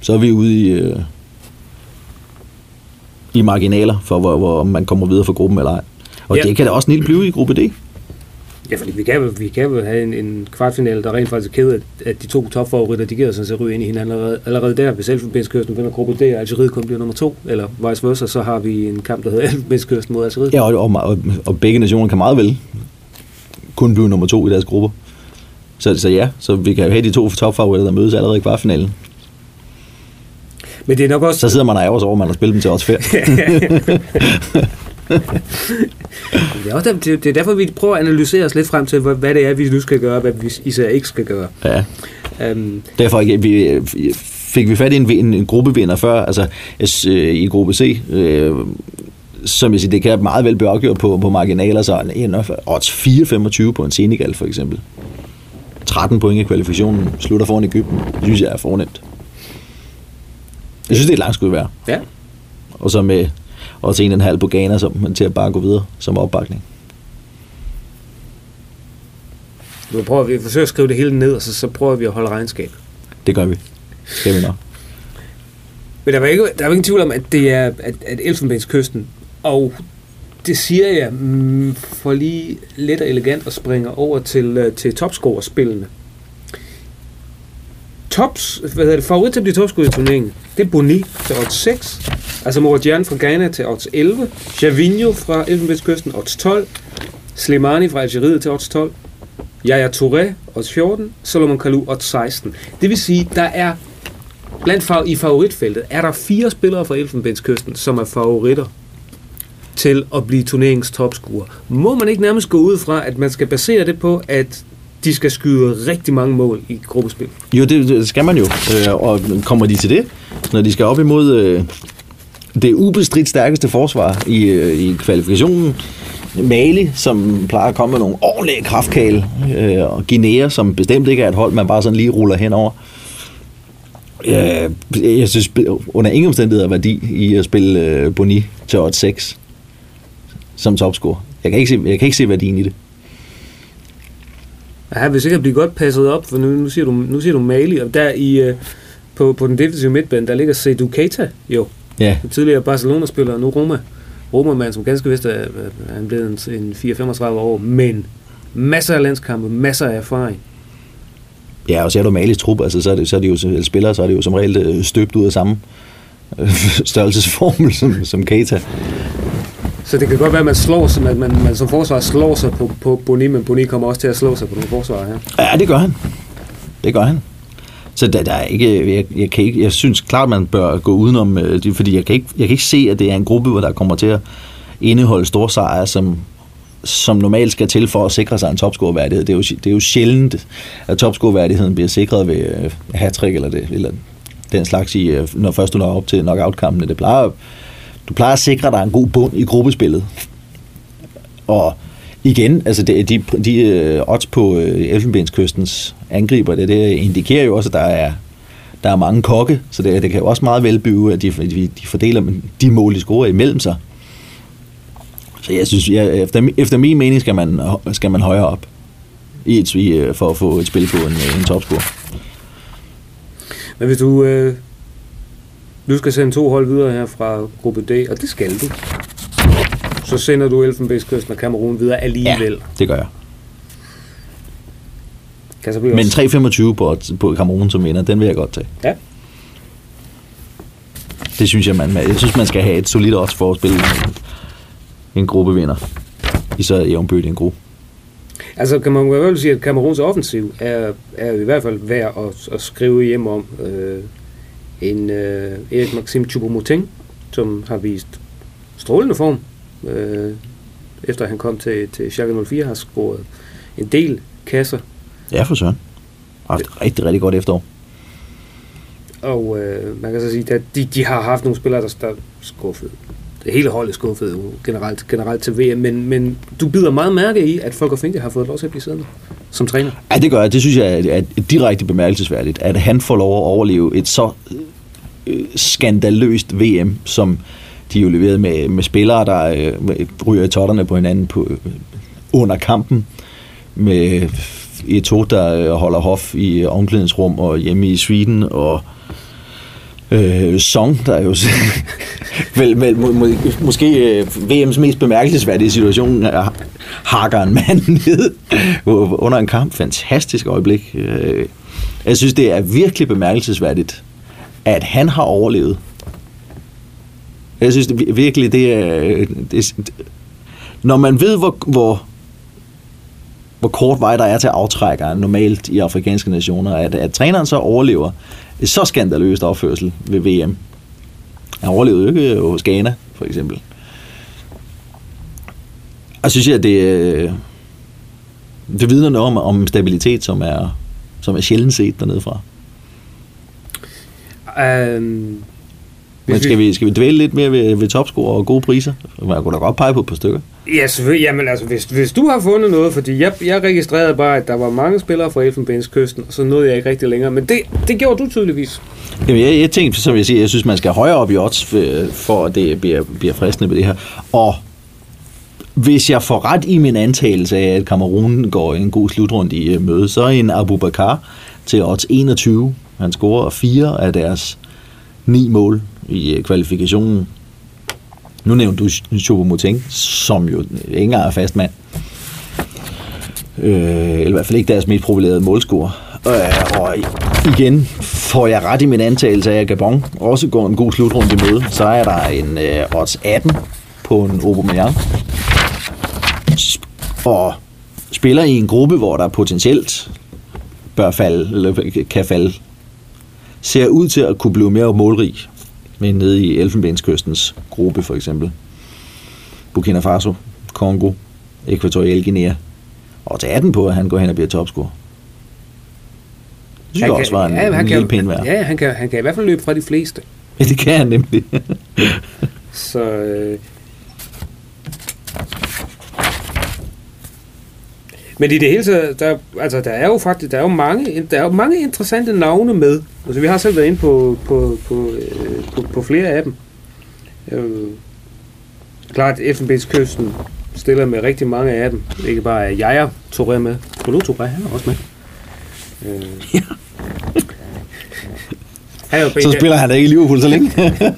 Så er vi ude i, øh, i marginaler for, hvor, hvor man kommer videre fra gruppen eller ej. Og Ja. det kan da også snille blive i gruppe D. Ja, fordi vi kan, vi kan vel have en, en kvartfinale, der rent faktisk er ked af, at de to topfavoritter, de giver sig til at ryge ind i hinanden allerede, allerede der. Hvis Elfenbenskysten vinder gruppe D, og Algeriet kun bliver nummer to, eller vice versa, så har vi en kamp, der hedder Elfenbenskysten mod Algeriet. Ja, og, og, og, og begge nationer kan meget vel kun blive nummer to i deres grupper. Så, så ja, så vi kan jo have de to topfavoritter, der mødes allerede i kvartfinalen. Men det er nok også... Så sidder man og ærger sig over, at man har spillet dem til odds færd. Det er, også, det, er derfor, vi prøver at analysere os lidt frem til, hvad, det er, vi nu skal gøre, og hvad vi især ikke skal gøre. ja. Um, Derfor ikke- vi, fik vi fat i en, en, en gruppevinder før, altså øh, i gruppe C, øh, som jeg siger, det kan meget vel blive afgjort på, på marginaler, så en odds 4,25 på en Senegal for eksempel. 13 point i kvalifikationen, slutter foran Ægypten. Det synes jeg er fornemt. Jeg synes, det er et langt skud værd. ja. Og så med også en og en halv på Ghana som, til at bare gå videre som opbakning. Vi prøver vi forsøger at skrive det hele ned, og så, så prøver vi at holde regnskab. Det gør vi. Skal vi nok. Men der var ikke, der var ingen tvivl om, at det er at, at Elfenbenskysten, og det siger jeg mm, for lige let og elegant at springe over til, øh, til topscorerspillene. Tops, hvad hedder det, favorit til at blive topscorer i turneringen, det er Boni til odds 6, altså Moradian fra Ghana til odds 11, Javinho fra Elfenbenskysten odds 12, Slimani fra Algeriet til odds 12, Yaya Touré odds 14, Solomon Kalou odds 16. Det vil sige, der er Blandt i favoritfeltet er der fire spillere fra Elfenbenskysten, som er favoritter til at blive turneringens topscorer. Må man ikke nærmest gå ud fra, at man skal basere det på, at de skal skyde rigtig mange mål i gruppespil? Jo, det, det skal man jo. Øh, og kommer de til det, når de skal op imod øh, det ubestridt stærkeste forsvar i, øh, i kvalifikationen, Mali, som plejer at komme med nogle ordentlige kraftkale, øh, og Guinea, som bestemt ikke er et hold, man bare sådan lige ruller henover. Øh, jeg synes under ingen omstændigheder værdi i at spille øh, Boni til 8-6 som topscorer. Jeg kan ikke se, jeg kan ikke se værdien i det. Ja, hvis ikke at blive godt passet op, for nu, nu, siger, du, nu siger du Mali, og der i, øh, på, på den defensive midtbane, der ligger Seydou Keita jo, Ja, den tidligere Barcelona-spiller, nu Roma. Roma-mand, som ganske vist er, han blevet en, en 4-35 år, men masser af landskampe, masser af erfaring. Ja, og ser du Malis trup, altså, så, er det, så er de jo spillere, så er det jo som regel øh, støbt ud af samme øh, størrelsesformel som, som Keita. Så det kan godt være, at man slår sig, man, man, man som forsvar slår sig på, på Boni, men Boni kommer også til at slå sig på nogle forsvarer her. Ja, det gør han. Det gør han. Så der, der er ikke, jeg, jeg, kan ikke, jeg synes klart, man bør gå udenom, øh, det, fordi jeg kan, ikke, jeg kan ikke se, at det er en gruppe, hvor der kommer til at indeholde store sejre, som, som normalt skal til for at sikre sig en topscoreværdighed. Det er jo, det er jo sjældent, at topscoreværdigheden bliver sikret ved øh, hat eller, det, eller den slags, i, øh, når først du når op til knockout-kampene. Det plejer, du plejer at sikre dig en god bund i gruppespillet. Og igen, altså det, de, de øh, odds på øh, Elfenbenskystens angriber, det, det indikerer jo også, at der er, der er mange kokke, så det, det kan jo også meget vel blive, at de, de, de fordeler de mål, de scorer imellem sig. Så jeg synes, jeg, efter, efter min mening skal man, skal man højere op i et, øh, for at få et spil på en, en topscore. Men hvis du, øh, du skal sende to hold videre her fra gruppe D, og det skal du, så sender du Elfenbenskysten og Kamerun videre alligevel. Ja, det gør jeg. Kan så blive Men også- 3,25 på, på Kamerun som vinder, den vil jeg godt tage. Ja. Det synes jeg, man, jeg synes, man skal have et solidt odds for at spille en, en gruppevinder. I så jævnbødt en gruppe. Altså kan man jo vel sige, at Kameruns offensiv er, er i hvert fald værd at, at skrive hjem om. Øh, en øh, Erik Maxim Choupo-Moting, som har vist strålende form, øh, efter han kom til, til Schalke 04, har scoret en del kasser, Ja, for søren. Har haft et rigtig, rigtig godt efterår. og øh, man kan så sige, at de, de har haft nogle spillere, der, der skuffede. Det hele holdet skuffede jo generelt, generelt til VM, men, men du bider meget mærke i, at Folker Finke har fået lov til at blive siddende som træner. Ja, det gør jeg. Det synes jeg er, er direkte bemærkelsesværdigt, at han får lov at overleve et så øh, skandaløst VM, som de jo leverede med, med spillere, der øh, ryger i totterne på hinanden på, øh, under kampen, med Eto, der øh, holder hof i omklædningsrum og hjemme i Sweden, og øh, Song, der er jo vel, vel, må, må, måske øh, VM's mest bemærkelsesværdige situation er hakker en mand ned under en kamp. Fantastisk øjeblik. Øh, Jeg synes, det er virkelig bemærkelsesværdigt, at han har overlevet. Jeg synes det, virkelig, det er... Øh, det, når man ved, hvor, hvor, hvor kort vej der er til aftrækker normalt i afrikanske nationer, at, at træneren så overlever et så skandaløst opførsel ved VM. Han overlevede jo ikke øh, hos Ghana, for eksempel. Og synes jeg, at det, øh, det vidner noget om, om stabilitet, som er, som er sjældent set dernede fra. Um, Men skal vi, skal vi dvæle lidt mere ved, ved topscore og gode priser? Man kunne da godt pege på et par stykker. Ja, selvfølgelig. Jamen altså, hvis, hvis du har fundet noget, fordi jeg, jeg registrerede bare, at der var mange spillere fra Elfenbenskysten, og så nåede jeg ikke rigtig længere. Men det, det gjorde du tydeligvis. Jamen, jeg, jeg tænkte, som jeg siger, jeg synes, man skal højere op i odds, for, for at det bliver, bliver fristende med det her. Og hvis jeg får ret i min antagelse af, at Kamerun går en god slutrunde i øh, møde, så er en Abu Bakar til odds 21. Han scorer fire af deres ni mål i øh, kvalifikationen. Nu nævnte du Choupo-Moting, som jo ikke engang er fast mand. Øh, eller i hvert fald ikke deres mest profilerede målscorer. Øh, og igen får jeg ret i min antagelse af, at Gabon også går en god slutrunde i møde. Så er der en øh, odds 18 på en Aubameyang. Og spiller i en gruppe, hvor der potentielt bør falde, eller kan falde, ser ud til at kunne blive mere målrig med nede i Elfenbenskystens gruppe for eksempel. Burkina Faso, Kongo, Æquatorial Guinea. Og til 18 på, at han går hen og bliver topscorer. Det synes jeg også var en, ja, en han lille kan, pæn værd. Ja, han kan, han kan i hvert fald løbe fra de fleste. Ja, det kan han nemlig. Så øh, Men i det hele taget, der, altså, der er jo faktisk der er jo mange, der er jo mange interessante navne med. Altså, vi har selv været inde på, på, på, øh, på, på flere af dem. Øh, klart, Elfenbenskysten stiller med rigtig mange af dem. Ikke bare er Jaja Touré med. Kolo Touré, han er også med. Øh, Ja. Han er jo Så spiller han da ikke i Liverpool så længe.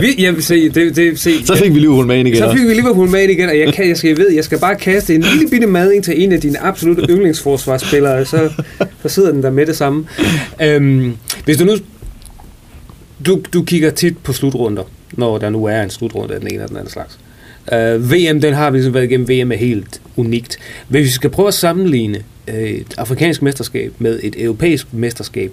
vil, jeg vil se, det, det, se, så fik vi Liverpool med ind igen. så fik vi Liverpool med ind igen, og jeg, kan, jeg, skal, jeg ved, jeg skal bare kaste en lille bitte mading til en af dine absolutte yndlingsforsvarsspillere, så, så sidder den der med det samme. Øhm, hvis du nu... Du, du kigger tit på slutrunder, når der nu er en slutrunde af den ene eller den anden slags. Uh, VM, den har vi ligesom været igennem. VM er helt unikt. Hvis vi skal prøve at sammenligne øh, et afrikansk mesterskab med et europæisk mesterskab,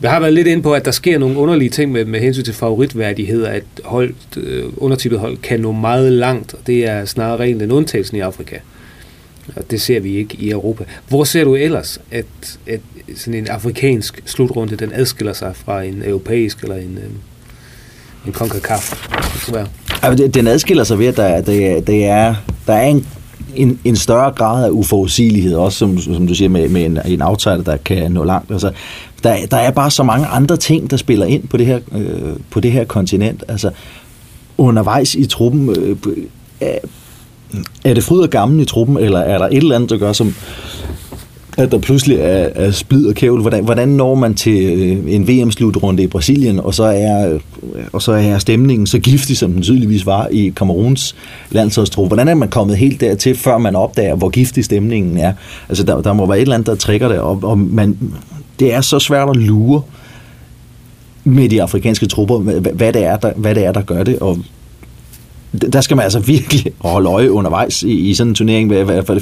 vi har været lidt inde på, at der sker nogle underlige ting med, med hensyn til favoritværdighed, at hold, øh, undertippet hold kan nå meget langt, og det er snarere rent en undtagelse i Afrika. Og det ser vi ikke i Europa. Hvor ser du ellers, at, at sådan en afrikansk slutrunde, den adskiller sig fra en europæisk eller en, øh, en CONCACAF? Det- Den adskiller sig ved, at der, det, det er der er en, en, en større grad af uforudsigelighed, også som, som du siger, med, med en, en outsider, der kan nå langt. Altså, der, der er bare så mange andre ting, der spiller ind på det her, øh, på det her kontinent. Altså, undervejs i truppen, øh, er, er det fryd og gammel i truppen, eller er der et eller andet, der gør, som, at der pludselig er, er splid og kævl. Hvordan, hvordan når man til øh, en VM-slutrunde i Brasilien, og så, er, og så er stemningen så giftig, som den tydeligvis var i Kameruns landsholdstrup? Hvordan er man kommet helt dertil, før man opdager, hvor giftig stemningen er? Altså, der, der må være et eller andet, der trækker det, og, og man, det er så svært at lure med de afrikanske trupper, hvad det er, der, hvad det er, der gør det, og der skal man altså virkelig holde øje undervejs i, i sådan en turnering,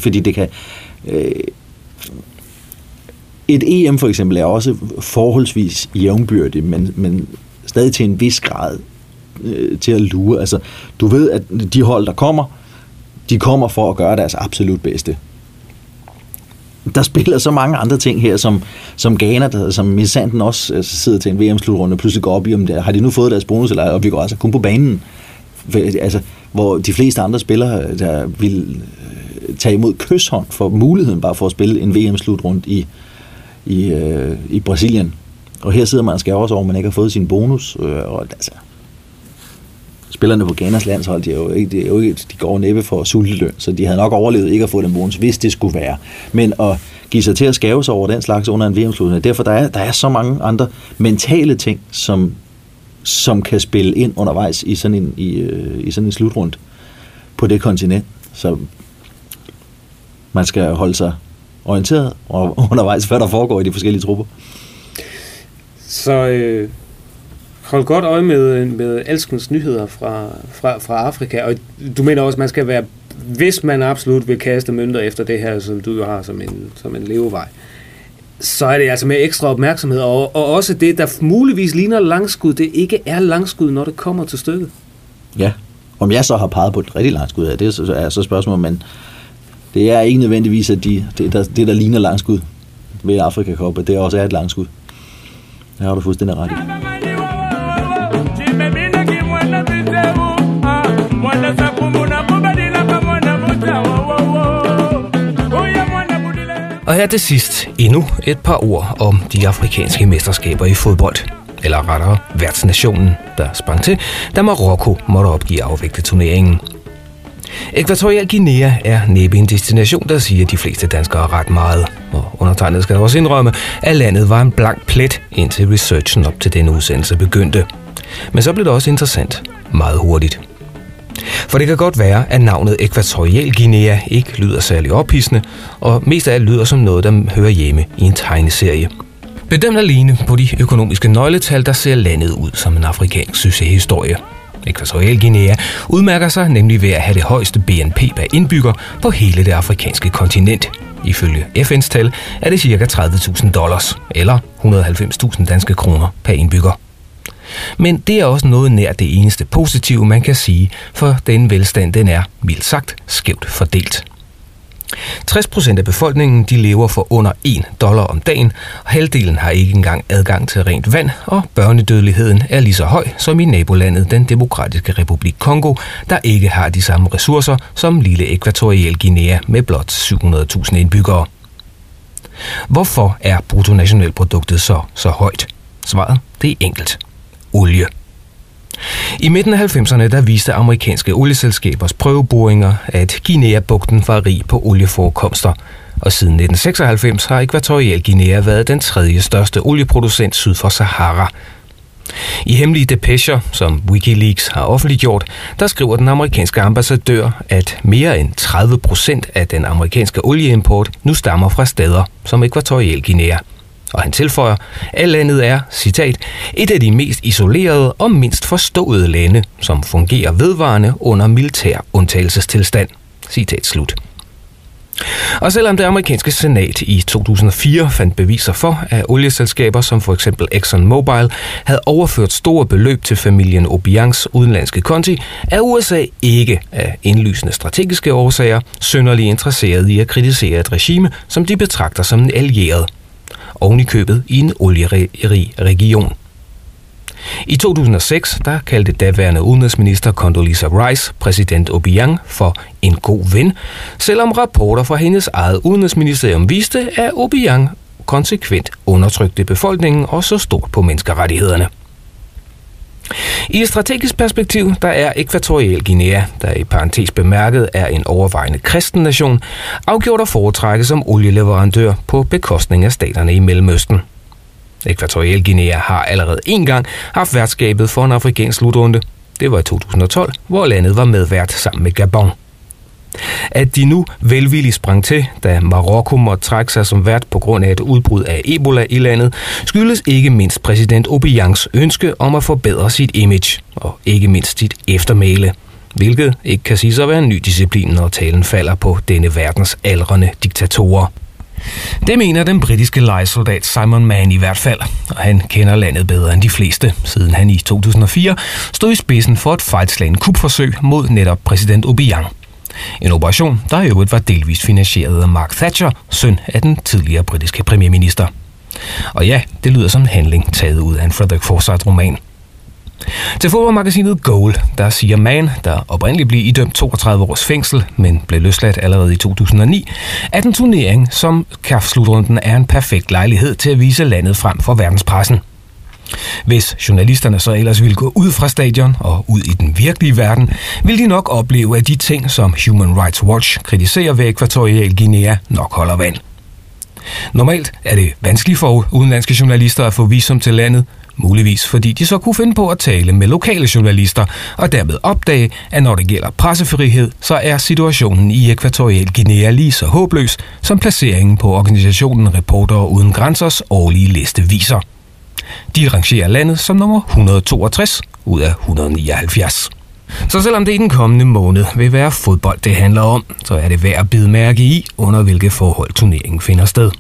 fordi det kan... Øh, et EM for eksempel er også forholdsvis jævnbyrdigt, men, men stadig til en vis grad øh, til at lure. Altså, du ved, at de hold, der kommer, de kommer for at gøre deres absolut bedste. Der spiller så mange andre ting her, som, som Ghana, der, som Missanten også altså, sidder til en VM-slutrunde og pludselig går op i, om det, har de nu fået deres bonus, eller og vi går altså kun på banen. Altså, hvor de fleste andre spillere, øh, der vil øh, tage imod kysshånd for muligheden bare for at spille en VM-slutrunde i, i, øh, i Brasilien. Og her sidder man og skal også over, at man ikke har fået sin bonus. Øh, og altså, spillerne på Ghanas landshold, de, er jo ikke, de, er jo ikke, de går næppe for sulteløn, så de havde nok overlevet ikke at få den bonus, hvis det skulle være. Men at give sig til at skæve sig over den slags under en VM-slutning, derfor der er, der er så mange andre mentale ting, som, som kan spille ind undervejs i sådan en, i, øh, i sådan en slutrund på det kontinent. Så man skal holde sig orienteret og undervejs, hvad der foregår i de forskellige trupper. Så øh, holde godt øje med, med alskens nyheder fra, fra, fra Afrika, og du mener også, at man skal være, hvis man absolut vil kaste mønter efter det her, som du jo har som en, som en levevej, så er det altså med ekstra opmærksomhed, og, og også det, der muligvis ligner langskud, det ikke er langskud, når det kommer til stykket. Ja, om jeg så har peget på et rigtig langskud, det så, er så spørgsmålet, men det er ikke nødvendigvis, at de, det, der, det, der ligner langskud ved Afrika Cup, det også er et langskud. Det har du fuldstændig ret i. Og her til sidst endnu et par ord om de afrikanske mesterskaber i fodbold. Eller rettere værtsnationen, der sprang til, da Marokko måtte opgive afvikle turneringen. Ekvatorial Guinea er næppe en destination, der siger de fleste danskere ret meget. Og undertegnet skal også indrømme, at landet var en blank plet, indtil researchen op til denne udsendelse begyndte. Men så blev det også interessant meget hurtigt. For det kan godt være, at navnet Ækvatorial Guinea ikke lyder særlig ophidsende, og mest af alt lyder som noget, der hører hjemme i en tegneserie. Bedømt alene på de økonomiske nøgletal, der ser landet ud som en afrikansk succeshistorie. Ekvatorial Guinea udmærker sig nemlig ved at have det højeste BNP per indbygger på hele det afrikanske kontinent. Ifølge FN's tal er det ca. 30.000 dollars, eller 190.000 danske kroner per indbygger. Men det er også noget nær det eneste positive, man kan sige, for den velstand den er, mildt sagt, skævt fordelt. 60% af befolkningen de lever for under 1 dollar om dagen, og halvdelen har ikke engang adgang til rent vand, og børnedødeligheden er lige så høj som i nabolandet den demokratiske republik Kongo, der ikke har de samme ressourcer som lille ekvatorial Guinea med blot 700.000 indbyggere. Hvorfor er bruttonationalproduktet så så højt? Svaret det er enkelt. Olie. I midten af 90'erne der viste amerikanske olieselskabers prøveboringer, at Guinea-bugten var rig på olieforekomster, og siden 1996 har Ekvatorial Guinea været den tredje største olieproducent syd for Sahara. I hemmelige depecher, som Wikileaks har offentliggjort, der skriver den amerikanske ambassadør, at mere end 30 procent af den amerikanske olieimport nu stammer fra steder som Ekvatorial Guinea – og han tilføjer, at landet er, citat, et af de mest isolerede og mindst forståede lande, som fungerer vedvarende under militær undtagelsestilstand. Citat slut. Og selvom det amerikanske senat i 2004 fandt beviser for, at olieselskaber som for eksempel ExxonMobil havde overført store beløb til familien Obiangs udenlandske konti, er USA ikke af indlysende strategiske årsager synderligt interesseret i at kritisere et regime, som de betragter som en allieret ovenikøbet købet i en olierig region. I 2006 der kaldte daværende udenrigsminister Condoleezza Rice præsident Obiang for en god ven, selvom rapporter fra hendes eget udenrigsministerium viste, at Obiang konsekvent undertrykte befolkningen og så stort på menneskerettighederne. I et strategisk perspektiv, der er Ekvatorial Guinea, der i parentes bemærket er en overvejende kristen nation, afgjort at foretrække som olieleverandør på bekostning af staterne i Mellemøsten. Ekvatorial Guinea har allerede en gang haft værtskabet for en afrikansk slutrunde. Det var i 2012, hvor landet var medvært sammen med Gabon. At de nu velvilligt sprang til, da Marokko måtte trække sig som vært på grund af et udbrud af Ebola i landet, skyldes ikke mindst præsident Obiangs ønske om at forbedre sit image, og ikke mindst sit eftermæle hvilket ikke kan sige at være en ny disciplin, når talen falder på denne verdens aldrende diktatorer. Det mener den britiske lejesoldat Simon Mann i hvert fald, og han kender landet bedre end de fleste, siden han i 2004 stod i spidsen for et fejlslagende kupforsøg mod netop præsident Obiang. En operation, der i øvrigt var delvist finansieret af Mark Thatcher, søn af den tidligere britiske premierminister. Og ja, det lyder som en handling taget ud af en Frederick Forsyth-roman. Til fodboldmagasinet Goal, der siger man, der oprindeligt blev idømt 32 års fængsel, men blev løsladt allerede i 2009, at en turnering som CAF-slutrunden er en perfekt lejlighed til at vise landet frem for verdenspressen. Hvis journalisterne så ellers ville gå ud fra stadion og ud i den virkelige verden, ville de nok opleve, at de ting, som Human Rights Watch kritiserer ved Ekvatorial Guinea, nok holder vand. Normalt er det vanskeligt for udenlandske journalister at få visum til landet, muligvis fordi de så kunne finde på at tale med lokale journalister og dermed opdage, at når det gælder pressefrihed, så er situationen i Ekvatorial Guinea lige så håbløs, som placeringen på organisationen Reporter Uden Grænsers årlige liste viser. De rangerer landet som nummer 162 ud af 179. Så selvom det i den kommende måned vil være fodbold, det handler om, så er det værd at bide mærke i, under hvilke forhold turneringen finder sted.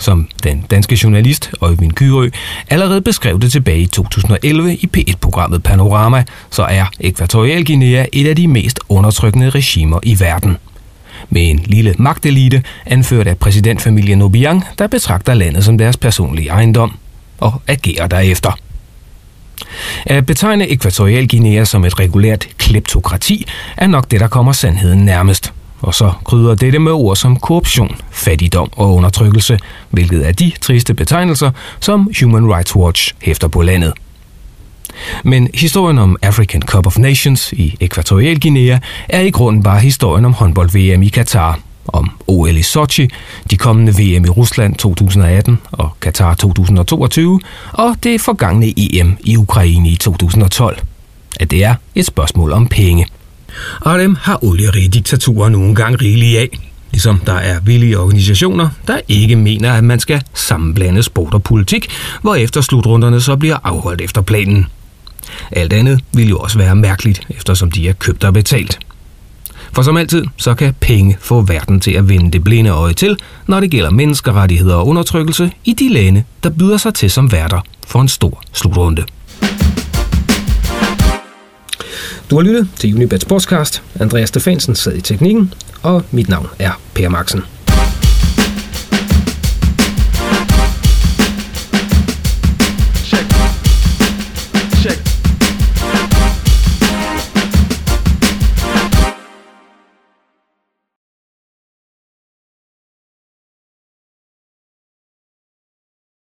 Som den danske journalist Øjvind Kyrø allerede beskrev det tilbage i 2011 i P1-programmet Panorama, så er Ekvatorial Guinea et af de mest undertrykkende regimer i verden. Med en lille magtelite, anført af præsidentfamilien Obiang, der betragter landet som deres personlige ejendom – og agerer derefter. At betegne Ekvatorial Guinea som et regulært kleptokrati er nok det, der kommer sandheden nærmest. Og så krydder dette med ord som korruption, fattigdom og undertrykkelse, hvilket er de triste betegnelser, som Human Rights Watch hæfter på landet. Men historien om African Cup of Nations i Ekvatorial Guinea er i grunden bare historien om håndbold-VM i Katar, om OL i Sochi, de kommende VM i Rusland 2018 og Qatar 2022, og det forgangne EM i Ukraine i 2012. At det er et spørgsmål om penge. Og dem har olierige diktaturer nogle gange rigelige af. Ligesom der er villige organisationer, der ikke mener, at man skal sammenblande sport og politik, hvorefter slutrunderne så bliver afholdt efter planen. Alt andet vil jo også være mærkeligt, eftersom de er købt og betalt. For som altid, så kan penge få verden til at vende det blinde øje til, når det gælder menneskerettigheder og undertrykkelse i de lande, der byder sig til som værter for en stor slutrunde. Du har lyttet til Unibet Sportscast. Andreas Stefansen sad i teknikken, og mit navn er Per Maxen.